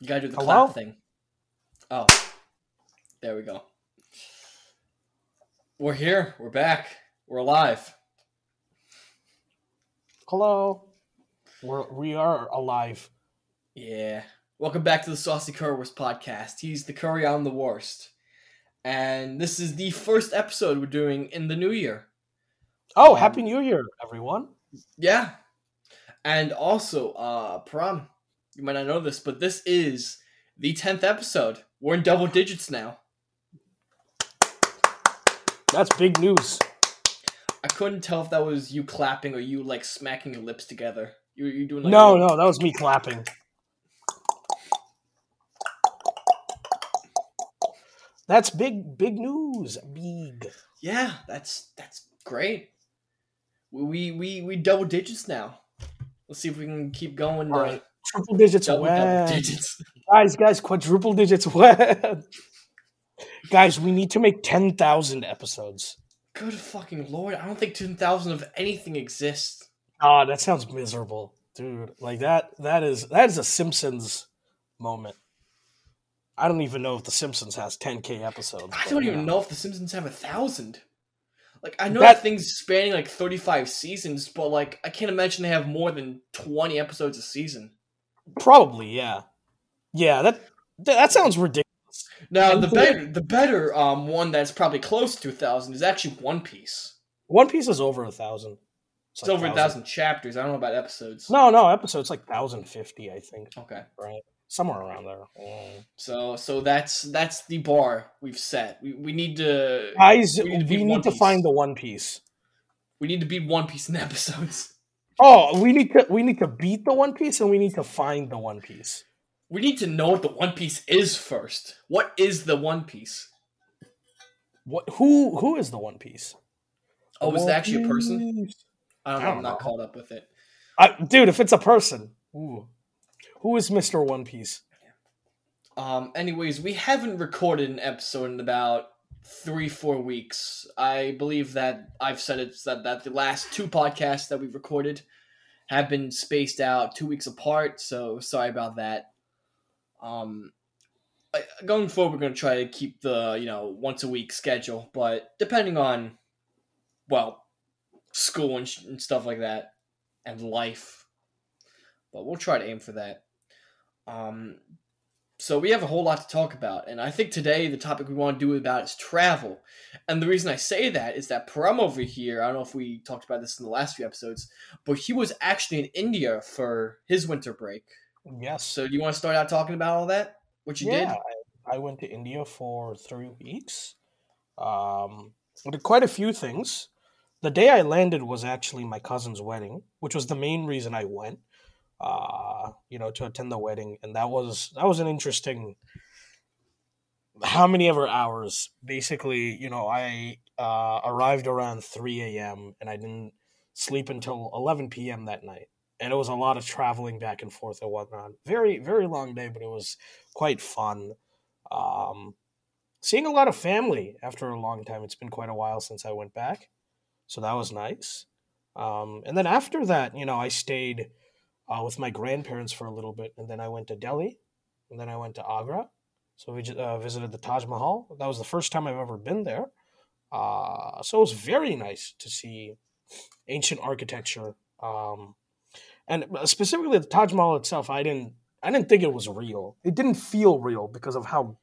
You gotta do the Hello? clap thing. Oh, there we go. We're here. We're back. We're alive. Hello. We're we are alive. Yeah. Welcome back to the Saucy Currywurst podcast. He's the curry, I'm the worst. And this is the first episode we're doing in the new year. Oh, Um, happy New Year, everyone. Yeah. And also, uh, Param, you might not know this, but this is the 10th episode. We're in double digits now. That's big news. I couldn't tell if that was you clapping or you like smacking your lips together. You you doing like No, a- no, that was me clapping. That's big, big news. Big. Yeah, that's that's great. We we we double digits now. Let's see if we can keep going. All uh, right. Triple digits double, double digits. Guys, guys, quadruple digits win. guys, we need to make 10,000 episodes. Good fucking lord! I don't think ten thousand of anything exists. Ah, that sounds miserable. Dude, like that that is that is a Simpsons moment. I don't even know if the Simpsons has 10k episodes. I don't even know if The Simpsons have a thousand. Like I know That- that thing's spanning like thirty five seasons, but like I can't imagine they have more than twenty episodes a season. Probably, yeah. Yeah, that that, that sounds ridiculous. Now And the for- better the better um one that's probably close to a thousand is actually One Piece. One Piece is over a thousand. It's over a thousand chapters. I don't know about episodes. No, no, episodes like thousand fifty, I think, Okay. right? Somewhere around there. Mm. So so that's that's the bar we've set. We we need to Guys, We we need to need, to find the One Piece. we need to beat One Piece in episodes. Oh, we need to we need to beat the One Piece and we need to find the One Piece. We need to know what the One Piece is first. What is the One Piece? What? Who? Who is the One Piece? Oh, is it actually a person? I don't I know. don't I'm not caught up with it. I, dude, if it's a person, ooh. who is Mister One Piece? Um. Anyways, we haven't recorded an episode in about three, four weeks. I believe that I've said it that that the last two podcasts that we've recorded have been spaced out two weeks apart. So sorry about that. Um. Going forward, we're going to try to keep the you know once a week schedule, but depending on, well, school and, sh- and stuff like that, and life, but we'll try to aim for that. Um, so we have a whole lot to talk about, and I think today the topic we want to do about is travel. And the reason I say that is that Param over here, I don't know if we talked about this in the last few episodes, but he was actually in India for his winter break. Yes. So do you want to start out talking about all that? What you yeah, did? I, I went to India for three weeks. Um, I did quite a few things. The day I landed was actually my cousin's wedding, which was the main reason I went. Uh, you know, to attend the wedding, and that was that was an interesting. How many ever hours? Basically, you know, I uh, arrived around three a.m. and I didn't sleep until eleven p.m. that night, and it was a lot of traveling back and forth and whatnot. Very very long day, but it was quite fun. Um, seeing a lot of family after a long time. It's been quite a while since I went back, so that was nice. Um, and then after that, you know, I stayed uh, with my grandparents for a little bit, and then I went to Delhi, and then I went to Agra. So we uh, visited the Taj Mahal. That was the first time I've ever been there. Uh, so it was very nice to see ancient architecture. Um, and specifically the Taj Mahal itself, I didn't I didn't think it was real. It didn't feel real because of how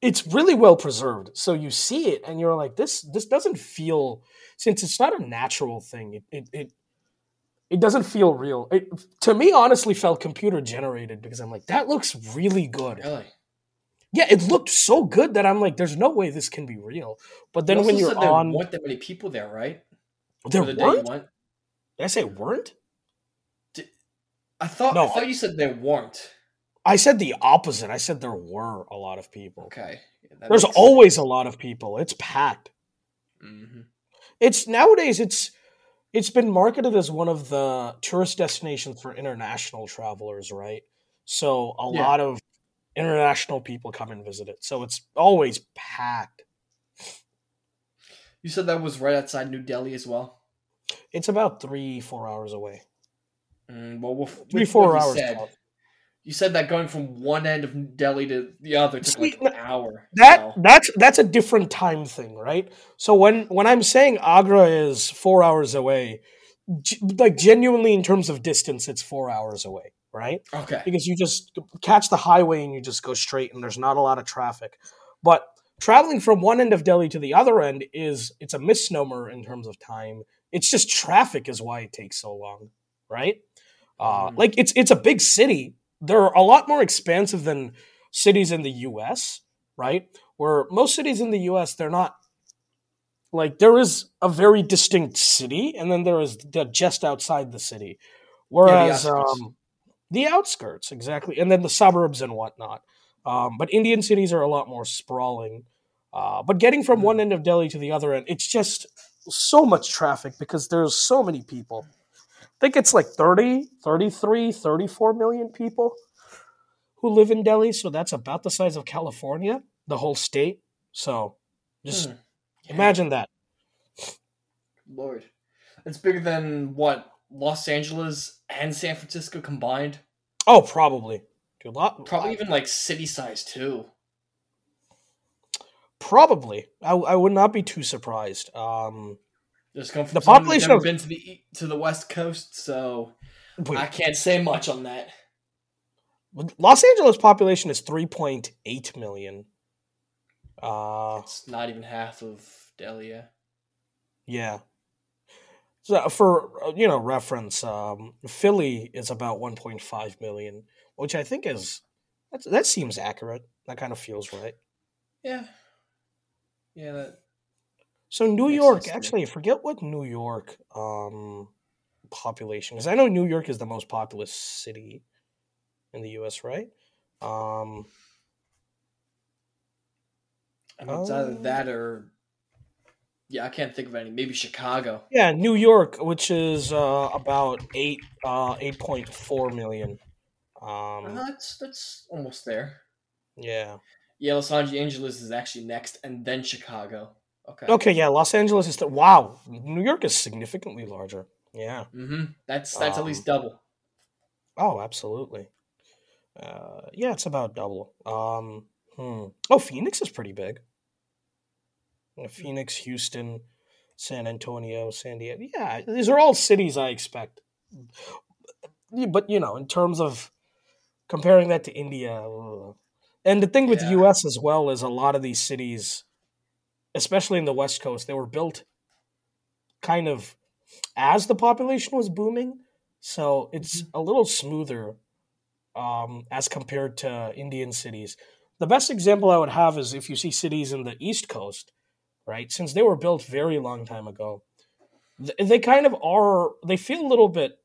it's really well preserved. So you see it and you're like, this this doesn't feel since it's not a natural thing, it it it, it doesn't feel real. It to me honestly felt computer generated because I'm like, that looks really good. Really? Yeah, it looked so good that I'm like, there's no way this can be real. But then You when you're said there on weren't that many people there, right? there the weren't? went? Did I say weren't? I thought No, I thought you said there weren't. I said the opposite. I said there were a lot of people. Okay. Yeah, There's always a lot of people. It's packed. Mhm. It's nowadays it's it's been marketed as one of the tourist destinations for international travelers, right? So a Yeah. lot of international people come and visit it. So it's always packed. You said that was right outside New Delhi as well. It's about three, four hours away. Mm, well, with, Three, four hours. Said. You said that going from one end of Delhi to the other took like an hour. That that's that's a different time thing, right? So when when I'm saying Agra is four hours away, g- like genuinely in terms of distance, it's four hours away, right? okay. Because you just catch the highway and you just go straight, and there's not a lot of traffic. But traveling from one end of Delhi to the other end is it's a misnomer in terms of time. It's just traffic is why it takes so long, right? Uh, Mm. like it's it's a big city. They're a lot more expansive than cities in the U.S. Right, where most cities in the U.S. they're not like there is a very distinct city, and then there is the just outside the city. Whereas outskirts. um, the outskirts, exactly, and then the suburbs and whatnot. Um, but Indian cities are a lot more sprawling. Uh, but getting from Mm. one end of Delhi to the other end, it's just so much traffic because there's so many people. I think it's like 30, 33, 34 million people who live in Delhi. So that's about the size of California, the whole state. So just Hmm. Yeah, imagine that. Lord, it's bigger than what Los Angeles and San Francisco combined. Oh, probably. Dude, lot, Probably even like city size too. Probably. I, I would not be too surprised. Um, Just come from The population never of- been to the to the West Coast, so wait, I can't say much on that. Los Angeles population is 3.8 million. Uh, It's not even half of Delhi. yeah. So for uh, you know reference, um, Philly is about 1.5 million, which I think is that, that seems accurate. That kind of feels right. Yeah, yeah. That So New Makes York, sense to me. actually, I forget what New York um, population because I know New York is the most populous city in the U.S. Right? Um, I mean, it's either Um, that or yeah. I can't think of any. Maybe Chicago. yeah, New York, which is uh, about eight uh, eight point four million. Uh, Um, that's that's almost there. yeah. Yeah, Los Angeles is actually next, and then Chicago. Okay. Okay, yeah. Los Angeles is the wow. New York is significantly larger. Yeah. Mm-hmm. That's that's at Um, least double. Oh, absolutely. Uh, yeah, it's about double. Um, hmm. Oh, Phoenix is pretty big. Uh, Phoenix, Houston, San Antonio, San Diego. Yeah, these are all cities I expect. But you know, in terms of comparing that to India, and the thing with Yeah. U.S. as well is a lot of these cities, especially in the West Coast, they were built kind of as the population was booming, so it's a little smoother um, as compared to Indian cities. The best example I would have is if you see cities in the East Coast, right? Since they were built very long time ago, th- they kind of are. They feel a little bit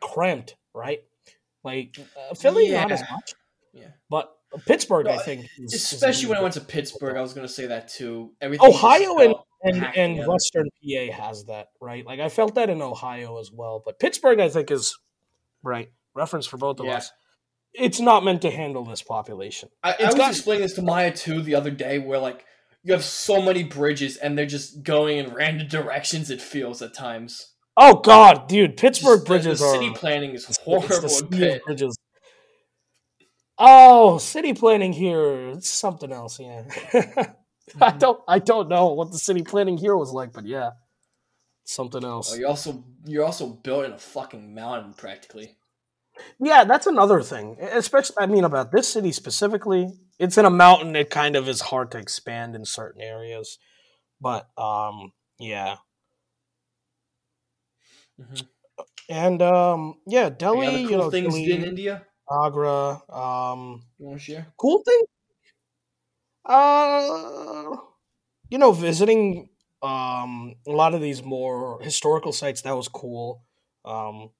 cramped, right? Like uh, Philly, not as much, Yeah. Pittsburgh, No, I think, is, is Especially when I went to Pittsburgh, I was gonna say that too. Everything Ohio and and, and together. Western PA has that, right? Like I felt that in Ohio as well, but Pittsburgh, I think, is right reference for both of Yeah. us. It's not meant to handle this population. I, I was got- explaining this to Maya too the other day, where like you have so many bridges and they're just going in random directions. It feels at times. Oh God, dude, Pittsburgh the- bridges the, are city planning is it's the horrible. of Pitt. bridges. Oh, city planning here, it's something else. Yeah, I don't, I don't know what the city planning here was like, but yeah, something else. Oh, you're also you're also built in a fucking mountain practically. Yeah, that's another thing. Especially, I mean, about this city specifically, it's in a mountain. It kind of is hard to expand in certain areas, but um, yeah, Mhm. and um, yeah, Delhi, Any other you know, things Delhi, in India Agra, um, you want to share? cool thing. Uh, you know, visiting um a lot of these more historical sites that was cool. Um,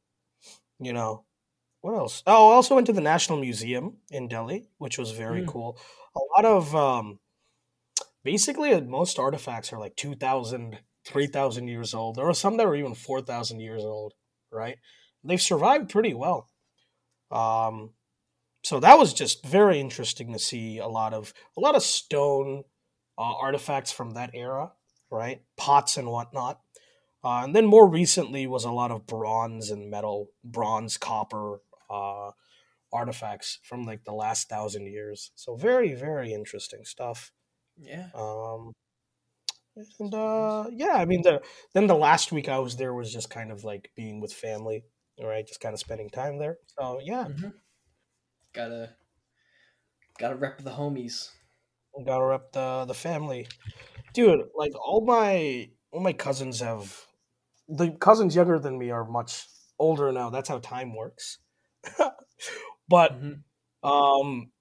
you know, what else? Oh, I also went to the National Museum in Delhi, which was very Mm. cool. A lot of um, basically uh, most artifacts are like 2,000, 3,000 years old. There are some that are even four thousand years old. Right? They've survived pretty well. Um, so that was just very interesting to see a lot of a lot of stone uh, artifacts from that era, right? Pots and whatnot. Uh, and then more recently was a lot of bronze and metal, bronze, copper, uh, artifacts from like the last thousand years. So very, very interesting stuff. Yeah. Um, and uh, yeah, I mean the then the last week I was there was just kind of like being with family, right, just kind of spending time there. So yeah, hmm Gotta gotta rep the homies. gotta rep the the family, dude. Like all my all my cousins have the cousins younger than me are much older now. That's how time works. but Mhm. um,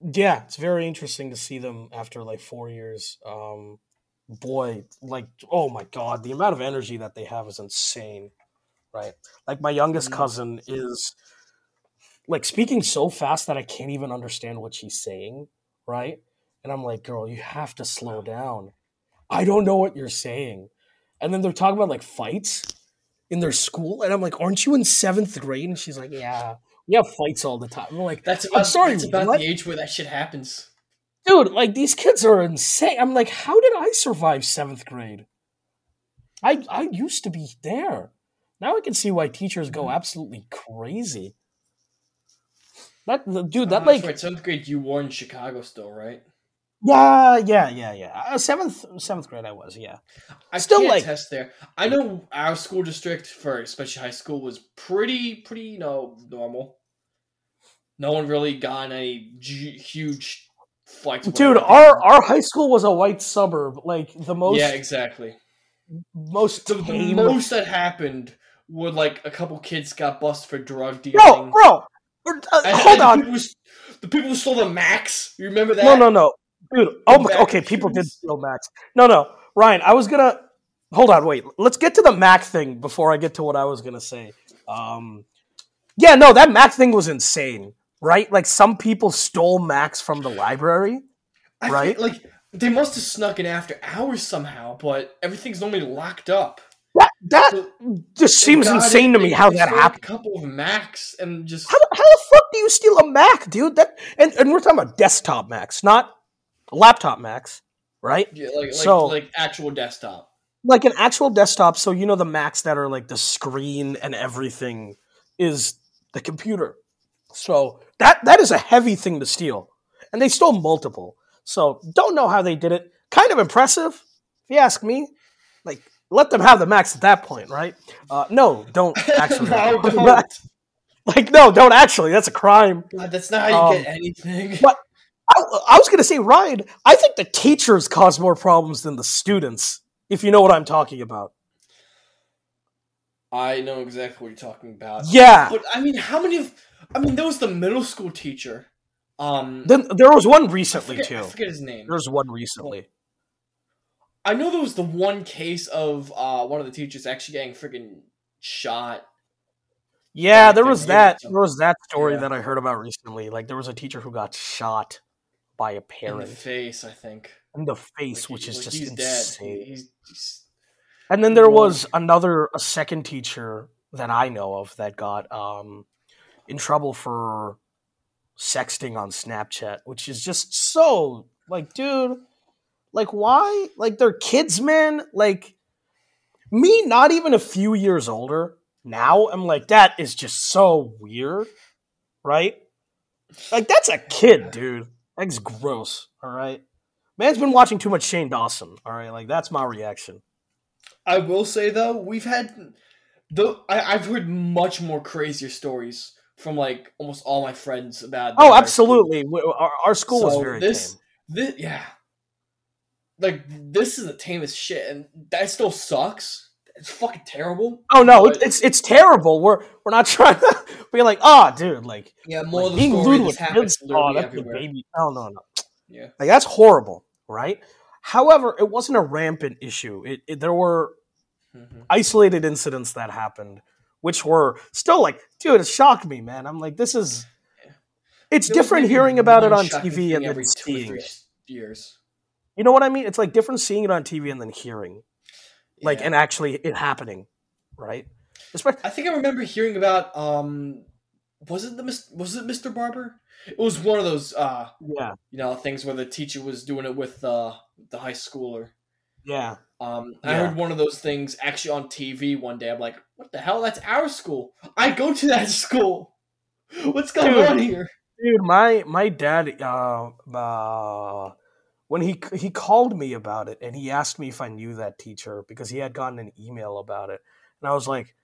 yeah, it's very interesting to see them after like four years. Um, boy, like oh my god, the amount of energy that they have is insane, right? Like my youngest Mhm. cousin is like speaking so fast that I can't even understand what she's saying, right? And I'm like, girl, you have to slow down. I don't know what you're saying. And then they're talking about like fights in their school, and I'm like, aren't you in seventh grade? And she's like, yeah, we have fights all the time. I'm like, That's I'm sorry, that's about what? the age where that shit happens. dude, like these kids are insane. I'm like, how did I survive seventh grade? I I used to be there. Now I can see why teachers go Mhm. absolutely crazy. That dude, that that's like right. Seventh grade, you were in Chicago still, right? yeah, yeah, yeah, yeah. Uh, seventh seventh grade, I was yeah. I Still, like- test there. I know our school district for especially high school was pretty, pretty, you know, normal. No one really got any huge fights. Dude, our our high school was a white suburb. Like the most yeah, exactly. most The, the most that happened would like a couple kids got busted for drug dealing. bro, bro. uh, And- hold and the on. people who the people who stole the Macs. You remember that? No, no, no, dude. Oh. Mac Okay, people did steal Macs. No, no, Ryan. I was gonna hold on. Wait. Let's get to the Mac thing before I get to what I was gonna say. Um, yeah, no, that Mac thing was insane, right? Like some people stole Macs from the library. I right? feel like they must have snuck in after hours somehow, but everything's normally locked up. That that just seems insane to me how that happened. A couple of Macs and just How, how the fuck do you steal a Mac, dude? That and, and we're talking about desktop Macs, not laptop Macs, right? yeah, like like, So- like actual desktop. like an actual desktop so you know the macs that are like the screen and everything is the computer so that that is a heavy thing to steal and they stole multiple so don't know how they did it kind of impressive if you ask me let them have the macs at that point right uh, no don't actually no, don't. like no don't actually that's a crime God, that's not how you Um, get anything. but- I, I was going to say ryan i think the teachers cause more problems than the students if you know what i'm talking about I know exactly what you're talking about. yeah But I mean, how many of? I mean, there was the middle school teacher. Um, Then there was one I recently forget, too. I forget his name. There was one recently. I know there was the one case of uh, one of the teachers actually getting freaking shot. Yeah, there was that. There was that story Yeah. that I heard about recently. Like there was a teacher who got shot by a parent in the face, I think. in the face, Like, which is like, just he's insane. dead. He's, he's And then there was another, a second teacher that I know of that got um, in trouble for sexting on Snapchat, which is just so like, dude, like why? Like they're kids, man. Like me, not even a few years older now. I'm like, that is just so weird, right? Like that's a kid, dude. That's gross. All right. Man's been watching too much Shane Dawson. All right, like that's my reaction. I will say though, we've had the I, I've heard much more crazier stories from like almost all my friends about. Oh, absolutely. Our, our school was So very this, tame. this, yeah, like this is the tamest shit, and that still sucks. It's fucking terrible. Oh no, but- it's it's terrible. We're we're not trying to be like, oh, dude, like, Yeah, more like of the being story. With happens. Oh, that's the everywhere. baby. No, no, no. Yeah. Like that's horrible, right? However, it wasn't a rampant issue. It, it there were Mhm. isolated incidents that happened, which were still like, dude, it shocked me, man. I'm like, this is. Yeah. It's was different hearing about it on TV and then every two or seeing it. years. You know what I mean? It's like different seeing it on TV and then hearing, like, Yeah. and actually it happening, right? Especially, I think I remember hearing about um was it the was it Mr. Barber? It was one of those uh yeah, you know things where the teacher was doing it with uh the high schooler. yeah. Um I Yeah. heard one of those things actually on TV one day. I'm like, what the hell? That's our school. I go to that school. What's going Dude. on here? Dude, my my dad, uh, uh, when he he called me about it, and he asked me if I knew that teacher because he had gotten an email about it, and I was like,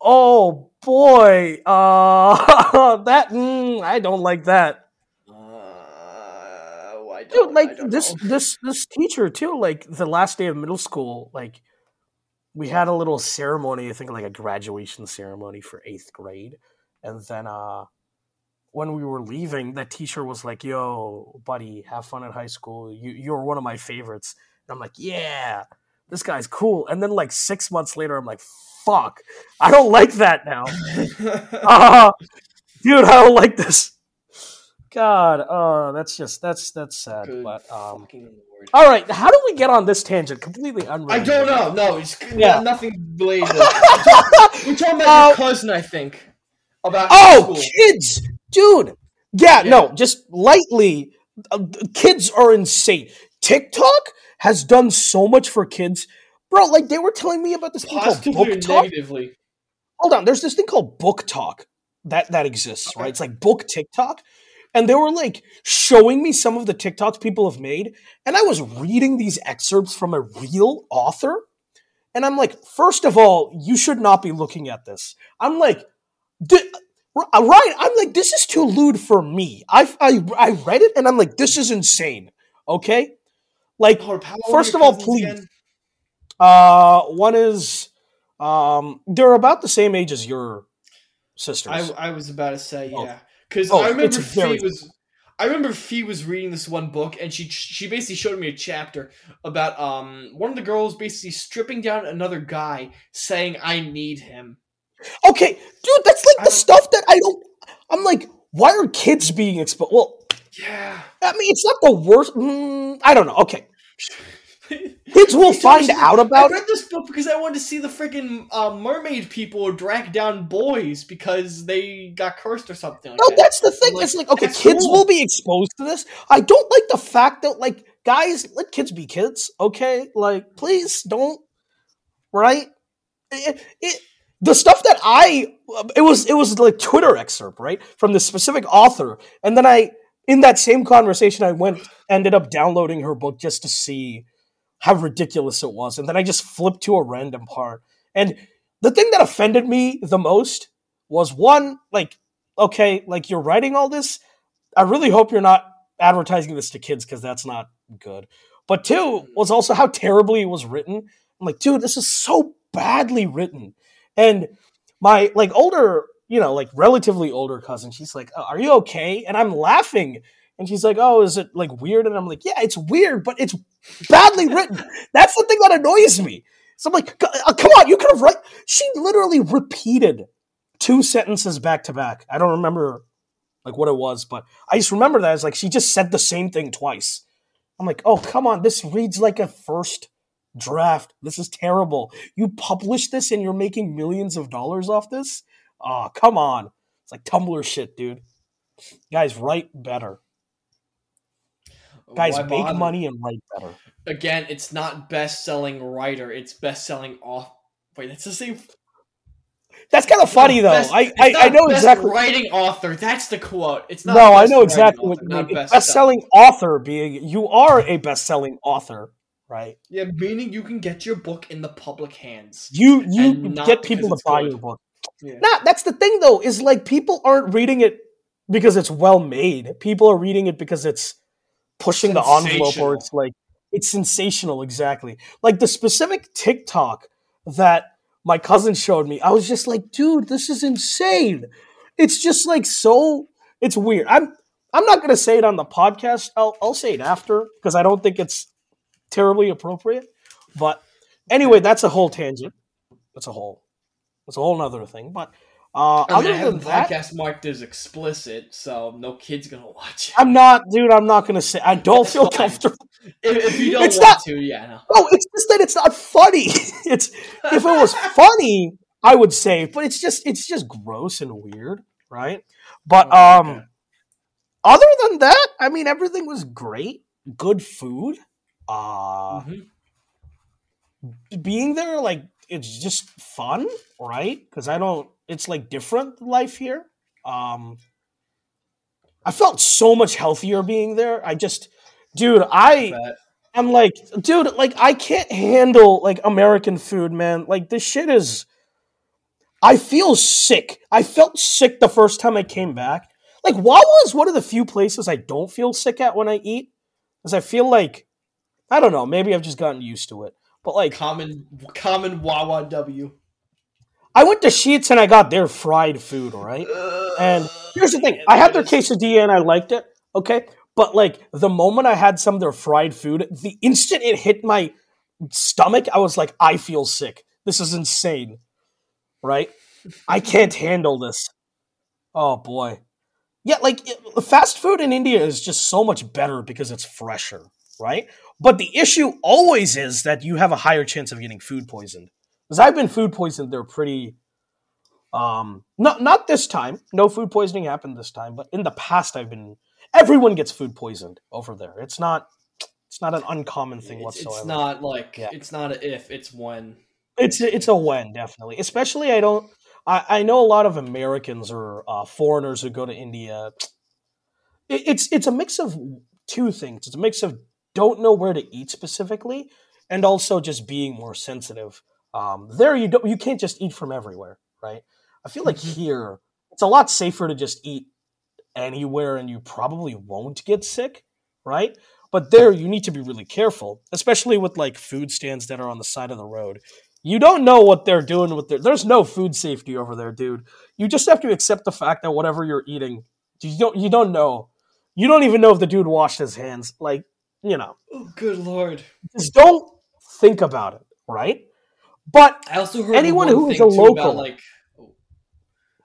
"Oh boy, uh, that mm, I don't like that." Uh, Dude, like this know. this this teacher too. Like the last day of middle school, like we had a little ceremony. I think like a graduation ceremony for eighth grade, and then uh, when we were leaving, that teacher was like, "Yo, buddy, have fun at high school. You you're one of my favorites." And I'm like, "Yeah, this guy's cool." And then like six months later, I'm like, "Fuck, I don't like that now." uh, dude, I don't like this. God, oh, that's just that's that's sad. Good But um, all right, how do we get on this tangent? Completely unrelated. I don't know. No, it's Yeah. nothing related. We're talking about your Uh, cousin, I think. About Oh, kids, dude. Yeah, Yeah. no, just lightly. uh, kids are insane. TikTok has done so much for kids, bro. Like they were telling me about this thing called BookTok. negatively. hold on there's this thing called BookTok that that exists right it's like book tiktok and they were like showing me some of the tiktoks people have made and i was reading these excerpts from a real author and i'm like first of all you should not be looking at this i'm like uh, I'm like, this is too lewd for me. I, I, I read it and I'm like, this is insane. Okay, like Hold up, how old First of all, please. again? uh, one is um, they're about the same age as your sisters. I, I was about to say Oh. yeah, because Oh, I remember Fee was. I remember Fee was reading this one book, and she she basically showed me a chapter about um one of the girls basically stripping down another guy, saying "I need him." Okay, dude, that's like the stuff that I don't. I'm like, why are kids being exposed? Well, Yeah, I mean, it's not the worst. Mm, I don't know. Okay, kids will find out about it. read this book because I wanted to see the freaking uh, mermaid people drag down boys because they got cursed or something. Like No, that. that's the thing. like, it's like, okay, kids cool. will be exposed to this. I don't like the fact that, like, guys, let kids be kids. Okay, like, please don't. Right? It, it, the stuff that I it was it was like Twitter excerpt right from the specific author, and then I in that same conversation I went ended up downloading her book just to see how ridiculous it was, and then I just flipped to a random part. And the thing that offended me the most was one like okay, like you're writing all this. I really hope you're not advertising this to kids because that's not good. But two was also how terribly it was written. I'm like, dude, this is so badly written. And my like older, you know, like relatively older cousin, she's like, "Oh, "Are you okay?" And I'm laughing, and she's like, "Oh, is it like weird?" And I'm like, "Yeah, it's weird, but it's badly written. That's the thing that annoys me." So I'm like, "C- uh, "Come on, you could have write." She literally repeated two sentences back to back. I don't remember like what it was, but I just remember that it's like she just said the same thing twice. I'm like, "Oh, come on, this reads like a first draft. This is terrible. You publish this and you're making millions of dollars off this? Oh, come on. It's like Tumblr shit, dude. Guys, write better. Guys, Why make bother? money and write better. Again, it's not best-selling writer; it's best-selling off. Wait, that's the same. That's kind of funny, though. best- I, I, I know best exactly. Writing author. That's the quote. It's not. No, I know exactly what you mean. best Best-selling author being you are a best-selling author, right? Yeah, meaning you can get your book in the public hands. You you get people to buy good. your book. Yeah. Nah, that's the thing though, is like people aren't reading it because it's well made. People are reading it because it's pushing the envelope or it's like it's sensational, exactly. Like the specific TikTok that my cousin showed me, I was just like, dude, this is insane. It's just like so it's weird. I'm I'm not gonna say it on the podcast. I'll I'll say it after because I don't think it's terribly appropriate. But anyway, that's a whole tangent. That's a whole that's a whole nother thing. But uh, I mean, I other have than that, podcast marked as explicit, so no kid's gonna watch it. I'm not, dude. I'm not gonna say. I don't feel fine. comfortable. If, if you don't It's want not- to, yeah, no. No, it's just that it's not funny. it's if it was funny, I would say, but it's just it's just gross and weird, right? But Oh, um, other than that, I mean, everything was great. Good food. Uh, Mhm. being there, like it's just fun, right? Because I don't. It's like different life here. Um, I felt so much healthier being there. I just, dude, I I'm like, dude, like I can't handle like American food, man. Like this shit is. I feel sick. I felt sick the first time I came back. Like Wawa is one of the few places I don't feel sick at when I eat, because I feel like, I don't know, maybe I've just gotten used to it. But like, common common Wawa W. I went to Sheetz and I got their fried food, right? And Here's the thing: I had their quesadilla and I liked it. Okay, but like the moment I had some of their fried food, the instant it hit my stomach, I was like, I feel sick. This is insane, right? I can't handle this. Oh boy, yeah. Like fast food in India is just so much better because it's fresher, right? But the issue always is that you have a higher chance of getting food poisoned. Because I've been food poisoned, they're pretty um, not not this time. No food poisoning happened this time, but in the past, I've been. Everyone gets food poisoned over there. It's not. It's not an uncommon thing It's, whatsoever. it's not like Yeah. it's not a if, it's when. It's it's a when definitely. Especially, I don't. I, I know a lot of Americans or uh, foreigners who go to India. It, it's it's a mix of two things. It's a mix of don't know where to eat specifically, and also just being more sensitive. Um, there, you don't you can't just eat from everywhere, right? I feel like Mhm. here it's a lot safer to just eat anywhere, and you probably won't get sick, right? But there, you need to be really careful, especially with like food stands that are on the side of the road. You don't know what they're doing with their. There's no food safety over there, dude. You just have to accept the fact that whatever you're eating, you don't. You don't know. You don't even know if the dude washed his hands. Like, you know, Oh, good lord! just don't think about it, right? But I also heard Anyone one who is a local- about like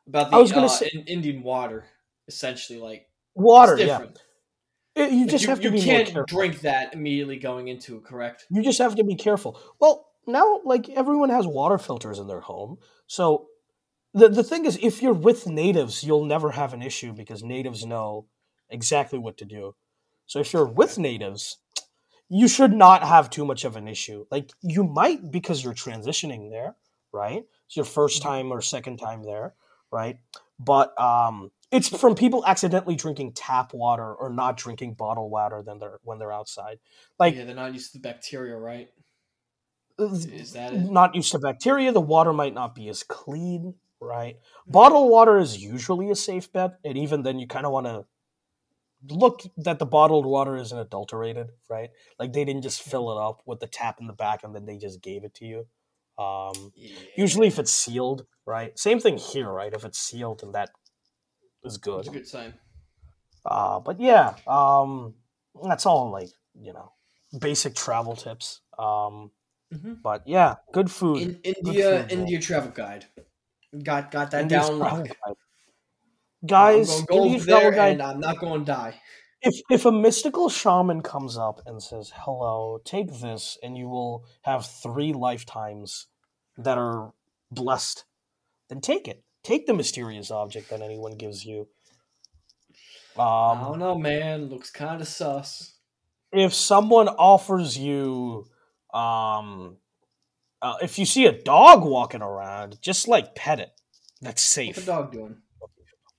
about the I was gonna uh, say- in, Indian water, essentially like water, it's yeah, different. It- you Like, just you, have to you can't drink that immediately going into it. Correct? You just have to be careful. Well, now like everyone has water filters in their home. So the the thing is if you're with natives, you'll never have an issue because natives know exactly what to do. So if you're with natives, you should not have too much of an issue. Like you might because you're transitioning there, right? It's your first Mhm. time or second time there, right? But um it's from people accidentally drinking tap water or not drinking bottled water than they're when they're outside. Like yeah, they're not used to the bacteria, right? Is that it? not used to bacteria. The water might not be as clean, right? Bottled water is usually a safe bet, and even then, you kind of want to look that the bottled water isn't adulterated, right? Like they didn't just fill it up with the tap in the back and then they just gave it to you. Um, Yeah. usually, if it's sealed, right? Same thing here, right? If it's sealed, then that is good. it's a good sign. Uh, but yeah, um, that's all like you know, basic travel tips. Um, hmm but yeah, good food. In India, food. India travel guide. Got got that India's down. Guys, I'm gonna go India's over travel there guide. and I'm not going to die. If if a mystical shaman comes up and says, "Hello, take this, and you will have three lifetimes that are blessed," then take it. Take the mysterious object that anyone gives you. I Um, don't know, man. Looks kind of sus. if someone offers you, um, uh, if you see a dog walking around, just like pet it. That's safe. What's the dog doing?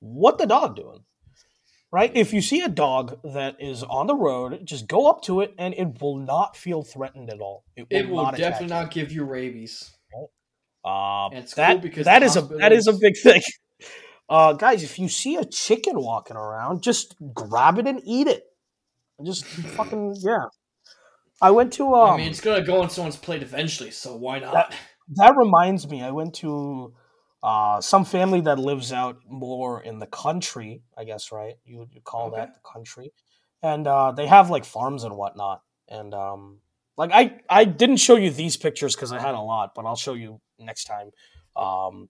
What the dog doing right? If you see a dog that is on the road just go up to it and it will not feel threatened at all. It will, It will not definitely not give you rabies. uh, And it's that, cool because that the a that is a big thing. Uh, guys if you see a chicken walking around just grab it and eat it. Just fucking yeah. I went to um, I mean, it's gonna go on someone's plate eventually, so why not? That- that reminds me i went to uh, some family that lives out more in the country i guess right? You call Okay. that the country. And uh, they have like farms and whatnot. And um, like i i didn't show you these pictures because i had a lot but i'll show you next time. Um,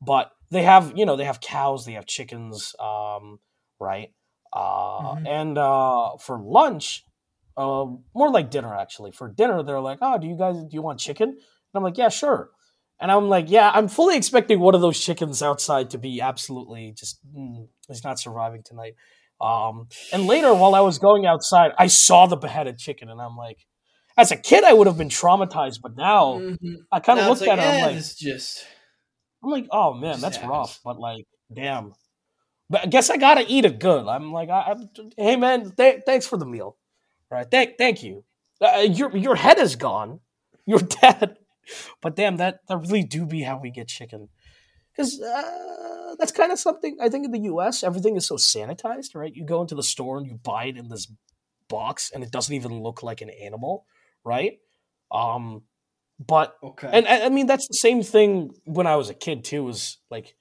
but they have you know they have cows they have chickens um, right? Uh, Mhm. and uh, for lunch uh, more like dinner actually. For dinner they're like oh do you guys do you want chicken? And i'm like yeah sure and I'm like, yeah, I'm fully expecting one of those chickens outside to be absolutely just, mm, he's not surviving tonight. Um, and later, while I was going outside, I saw the beheaded chicken, and I'm like, as a kid, I would have been traumatized, but now Mhm. I kind of looked at it. eh, I'm like, it's just I'm like, oh man, that's happens. rough, but like, damn. But I guess I gotta eat it good. I'm like, I, I'm, hey man, th- thanks for the meal. All right, thank thank you. Uh, your your head is gone. You're dead. But damn, that that really do be how we get chicken. Because uh, that's kind of something I think in the U.S. everything is so sanitized, right? You go into the store and you buy it in this box, and it doesn't even look like an animal, right? Um, but Okay. and I, I mean that's the same thing when I was a kid too. Is like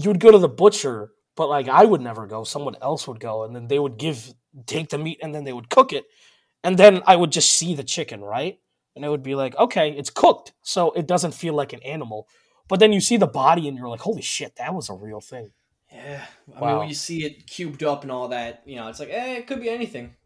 you would go to the butcher, but like I would never go. Someone else would go, and then they would give take the meat, and then they would cook it, and then I would just see the chicken, right? And it would be like, okay, it's cooked, so it doesn't feel like an animal. But then you see the body, and you're like, holy shit, that was a real thing. yeah. I mean, when you see it cubed up and all that, you know, it's like, eh, it could be anything.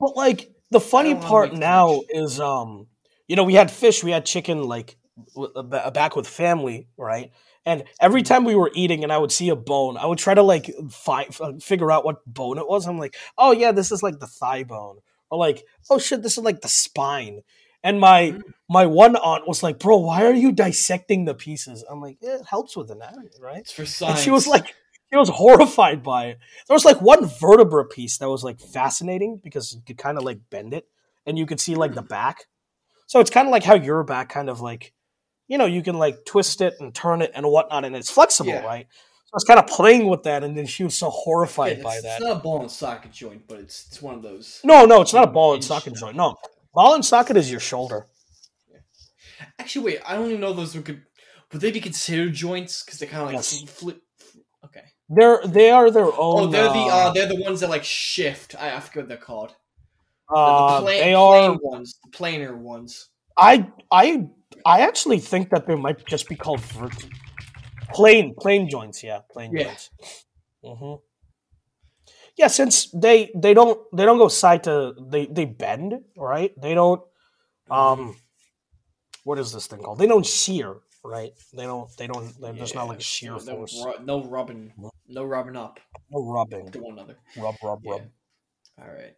But like the funny part now fish. is, um, you know, we had fish, we had chicken, like uh, back with family, right? And every Mm-hmm. time we were eating, and I would see a bone, I would try to like fi- f- figure out what bone it was. I'm like, oh yeah, this is like the thigh bone, or like, oh shit, this is like the spine. And my Mm. my one aunt was like, bro, why are you dissecting the pieces? I'm like, yeah, it helps with anatomy, right? It's for And science. she was like, she was horrified by it. There was like one vertebra piece that was like fascinating because you could kind of like bend it and you could see like the back. So it's kind of like how your back kind of like, you know, you can like twist it and turn it and whatnot, and it's flexible, Yeah. right? So I was kind of playing with that, and then she was so horrified it's, by that. it's not a ball and socket joint, but it's it's one of those. No, no, it's not a ball and socket joint. No, ball and socket is your shoulder. Actually, wait. I don't even know those would would they be considered joints because they're kind of like Yes. flip. Okay. They're they are their own. Oh, they're the uh, uh, they're the ones that like shift. I, I forget what they're called. Uh, the plane, they are plane ones, the planar ones. I I I actually think that they might just be called vert- plane plane joints. Yeah, plane Yeah. joints. hmm Yeah, since they they don't they don't go side to they they bend right. They don't um what is this thing called? They don't shear right. They don't they don't they're just not like Yeah, shear no, no, force. ru- no rubbing, no rubbing up No rubbing. to one another. Rub rub Yeah. rub. All right.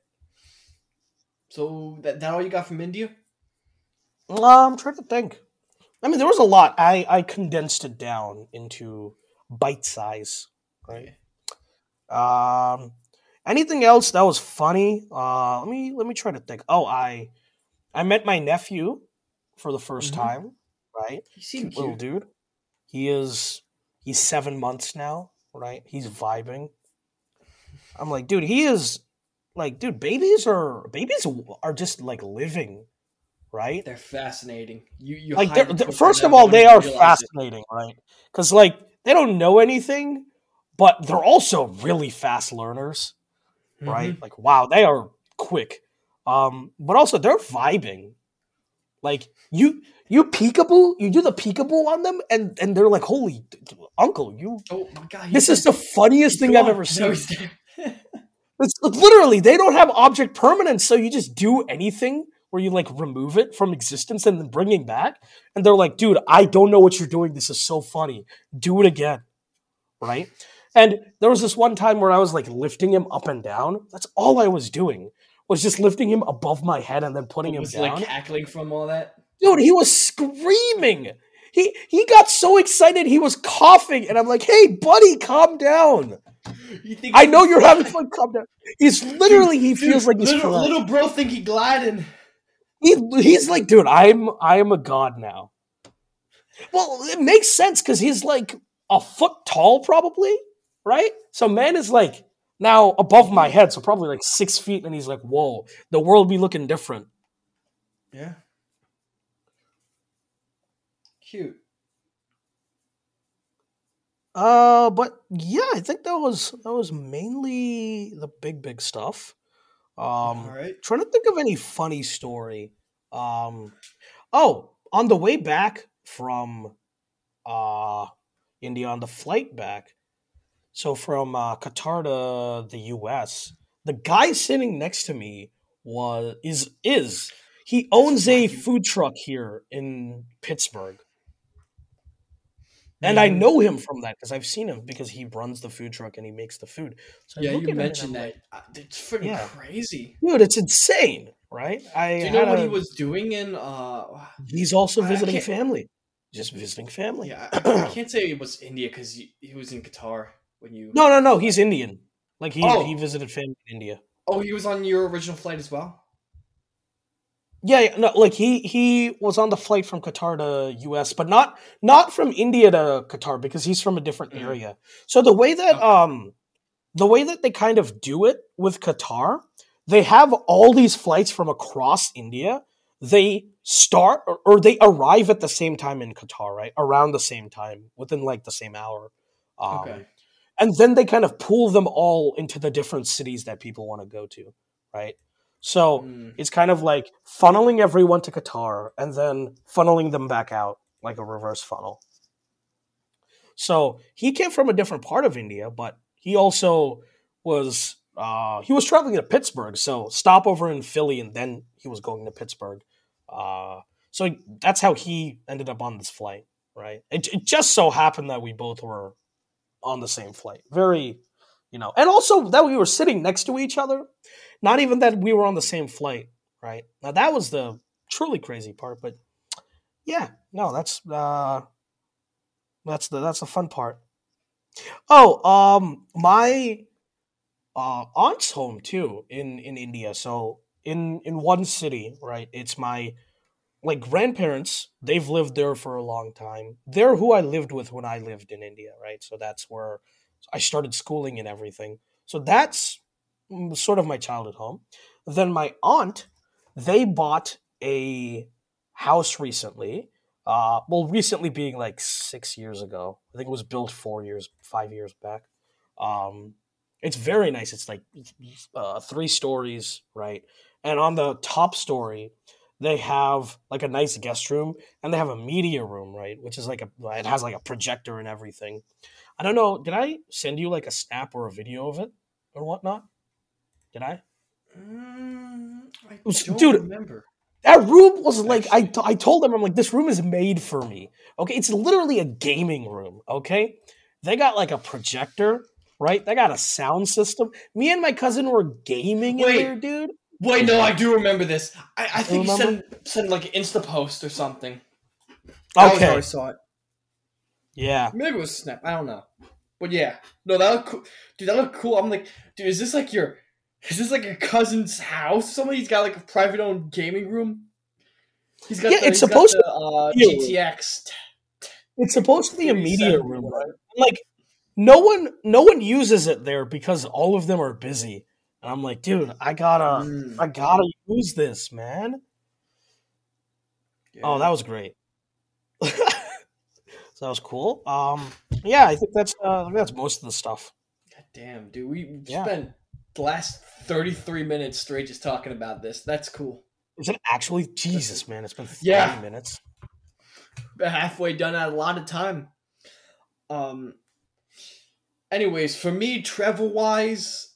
So that that all you got from India? Uh, I'm trying to think. I mean, there was a lot. I I condensed it down into bite size. Right. Um, anything else that was funny? Uh, let me let me try to think. Oh, I I met my nephew for the 1st Mhm. time. Right, seem little dude. He is he's seven months now. Right, he's vibing. I'm like, dude, he is like, dude, babies are babies are just like living, right? They're fascinating. You you like they're, they're- first of all they are realize it. fascinating right because like they don't know anything but they're also really fast learners right Mhm. like wow they are quick um but also they're vibing like you you peekaboo you do the peekaboo on them and and they're like holy uncle you Oh my god! this is the funniest thing i've ever seen it's literally they don't have object permanence, so you just do anything where you like remove it from existence and then bring it back. And they're like, dude, I don't know what you're doing. This is so funny. Do it again. Right? And there was this one time where I was like lifting him up and down. That's all I was doing. Was just lifting him above my head and then putting him was down. like cackling from all that. Dude, he was screaming. He he got so excited he was coughing, and I'm like, "Hey, buddy, calm down. You think I know you're having fun. Calm down." He's literally he feels Dude, like he's little, little bro think he gliding. He, he's like, dude, I'm I am a god now. Well, it makes sense because he's like a foot tall, probably, right? So man is like now above my head, so probably like six feet, and he's like, whoa, the world be looking different. Yeah. Cute. Uh, but yeah, I think that was that was mainly the big big stuff. Um, all right. trying to think of any funny story. Um, oh, on the way back from uh India on the flight back, so from uh, Qatar to the U.S., the guy sitting next to me was is is he owns a food truck here in Pittsburgh. And I Mhm. know him from that because I've seen him because he runs the food truck and he makes the food. So Yeah, you at him and mentioned that. like, Uh, It's freaking Yeah. crazy. dude, it's insane, right? I Do you know what he was doing in? Uh, He's also I- I visiting family, just visiting family. yeah, I, I can't say it was India because he, he was in Qatar. When you? No, no, no. He's Indian. Like he Oh. he visited family in India. Oh, he was on your original flight as well. Yeah, yeah, no, like he he was on the flight from Qatar to U.S., but not not from India to Qatar because he's from a different Mhm. area. So the way that Okay. um the way that they kind of do it with Qatar, they have all these flights from across India. They start or, or they arrive at the same time in Qatar, right? Around the same time, within like the same hour. Um, Okay. And then they kind of pool them all into the different cities that people want to go to, right? So Mm. it's kind of like funneling everyone to Qatar and then funneling them back out like a reverse funnel. So he came from a different part of India, but he also was uh, he was traveling to Pittsburgh, so stopover in Philly, and then he was going to Pittsburgh. Uh, so that's how he ended up on this flight, right? It, it just so happened that we both were on the same flight. Very, you know, and also that we were sitting next to each other. Not even that we were on the same flight, right? Now that was the truly crazy part, but yeah, no, that's uh that's the that's the fun part. Oh, um my uh aunt's home too in in India. So in in one city, right? It's my like grandparents, they've lived there for a long time. They're who I lived with when I lived in India, right? So that's where I started schooling and everything. So that's sort of my childhood home. Then my aunt, they bought a house recently. Uh, well, recently being like six years ago. I think it was built four years, five years back. Um, it's very nice. It's like uh, three stories, right? And on the top story, they have like a nice guest room and they have a media room, right? Which is like a, it has like a projector and everything. I don't know. Did I send you like a snap or a video of it or whatnot? Did I? Mm, I was- dude, remember. That room was like I, Actually. told them I'm like this room is made for me. Okay, it's literally a gaming room. Okay, they got like a projector, right? They got a sound system. Me and my cousin were gaming Wait. in there, dude. Wait, no, I do remember this. I, I think you sent sent like an Insta post or something. That was how Okay, I saw it. yeah, Maybe it was Snap. I don't know. But yeah, no, that looked cool, dude. That looked cool. I'm like, dude, is this like your, is this like your cousin's house? Somebody's got like a private owned gaming room. He's got Yeah, the, it's supposed the, uh, be a- GTX. it's supposed to be a media room, right? Like no one, no one uses it there because all of them are busy. And I'm like, dude, I gotta, Mm, I gotta use this, man. yeah. Oh, that was great. so that was cool. Um, yeah, I think that's uh, that's most of the stuff. God damn, dude. We Yeah. spent the last 33 minutes straight just talking about this. That's cool. Is it actually Jesus, man? It's been thirty Yeah. minutes. Halfway done at a lot of time. Um. Anyways, for me, travel wise,